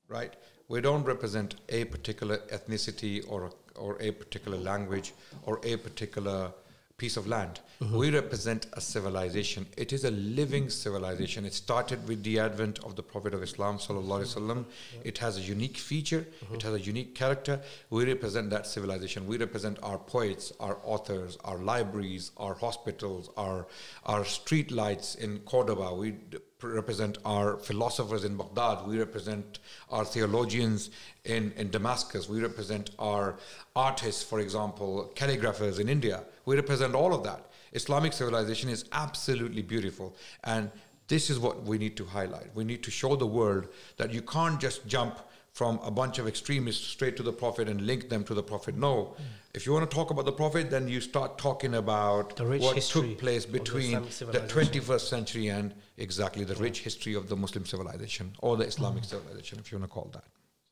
right? We don't represent a particular ethnicity or, or a particular language or a particular piece of land. Mm-hmm. We represent a civilization. It is a living civilization. It started with the advent of the Prophet of Islam, sallallahu alaihi wasallam. It has a unique feature. Mm-hmm. It has a unique character. We represent that civilization. We represent our poets, our authors, our libraries, our hospitals, our our street lights in Cordoba. We represent our philosophers in Baghdad. We represent our theologians in, in Damascus. We represent our artists, for example, calligraphers in India. We represent all of that. Islamic civilization is absolutely beautiful. And this is what we need to highlight. We need to show the world that you can't just jump from a bunch of extremists straight to the Prophet and link them to the Prophet. No. If you want to talk about the Prophet, then you start talking about what took place of the between the 21st century and exactly the rich history of the Muslim civilization or the Islamic civilization, if you want to call that.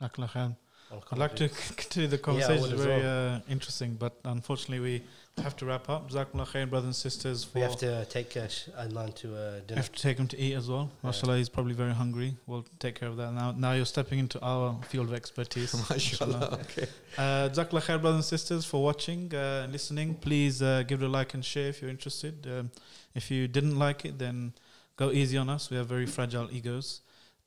Jazakallah. I'll I'd like to continue the I conversation. would it's as very uh, interesting, but unfortunately, we have to wrap up. Jazakallah khair, brothers and sisters. For We have to take uh, Adnan to uh, We dinner. have to take him to eat as well. Mashallah, he's probably very hungry. We'll take care of that now. Now you're stepping into our field of expertise. MashaAllah. Okay. Uh, Jazakallah khair, brothers and sisters, for watching uh, and listening. Please uh, give it a like and share if you're interested. Um, if you didn't like it, then go easy on us. We have very fragile egos.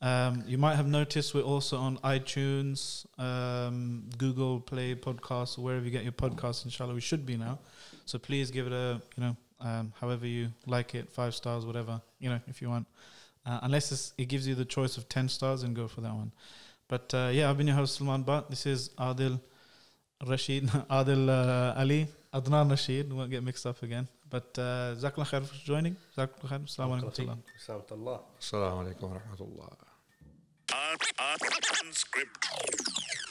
Um, you might have noticed we're also on iTunes, um, Google Play Podcasts, wherever you get your podcasts. Inshallah, we should be now. So please give it a, you know, um, however you like it, five stars, whatever, you know, if you want. Uh, unless it's, it gives you the choice of 10 stars, and go for that one. But uh, yeah, I've been your host, Salman Bat. This is Adil Rashid, Adil uh, Ali, Adnan Rashid. We Won't get mixed up again. But uh, Jazakallah khair for joining. Jazakallah khair. Assalamu alaikum. wa rahmatullah. Assalamu alaikum. Assalamu alaikum wa rahmatullah. Un- un- Unscripted.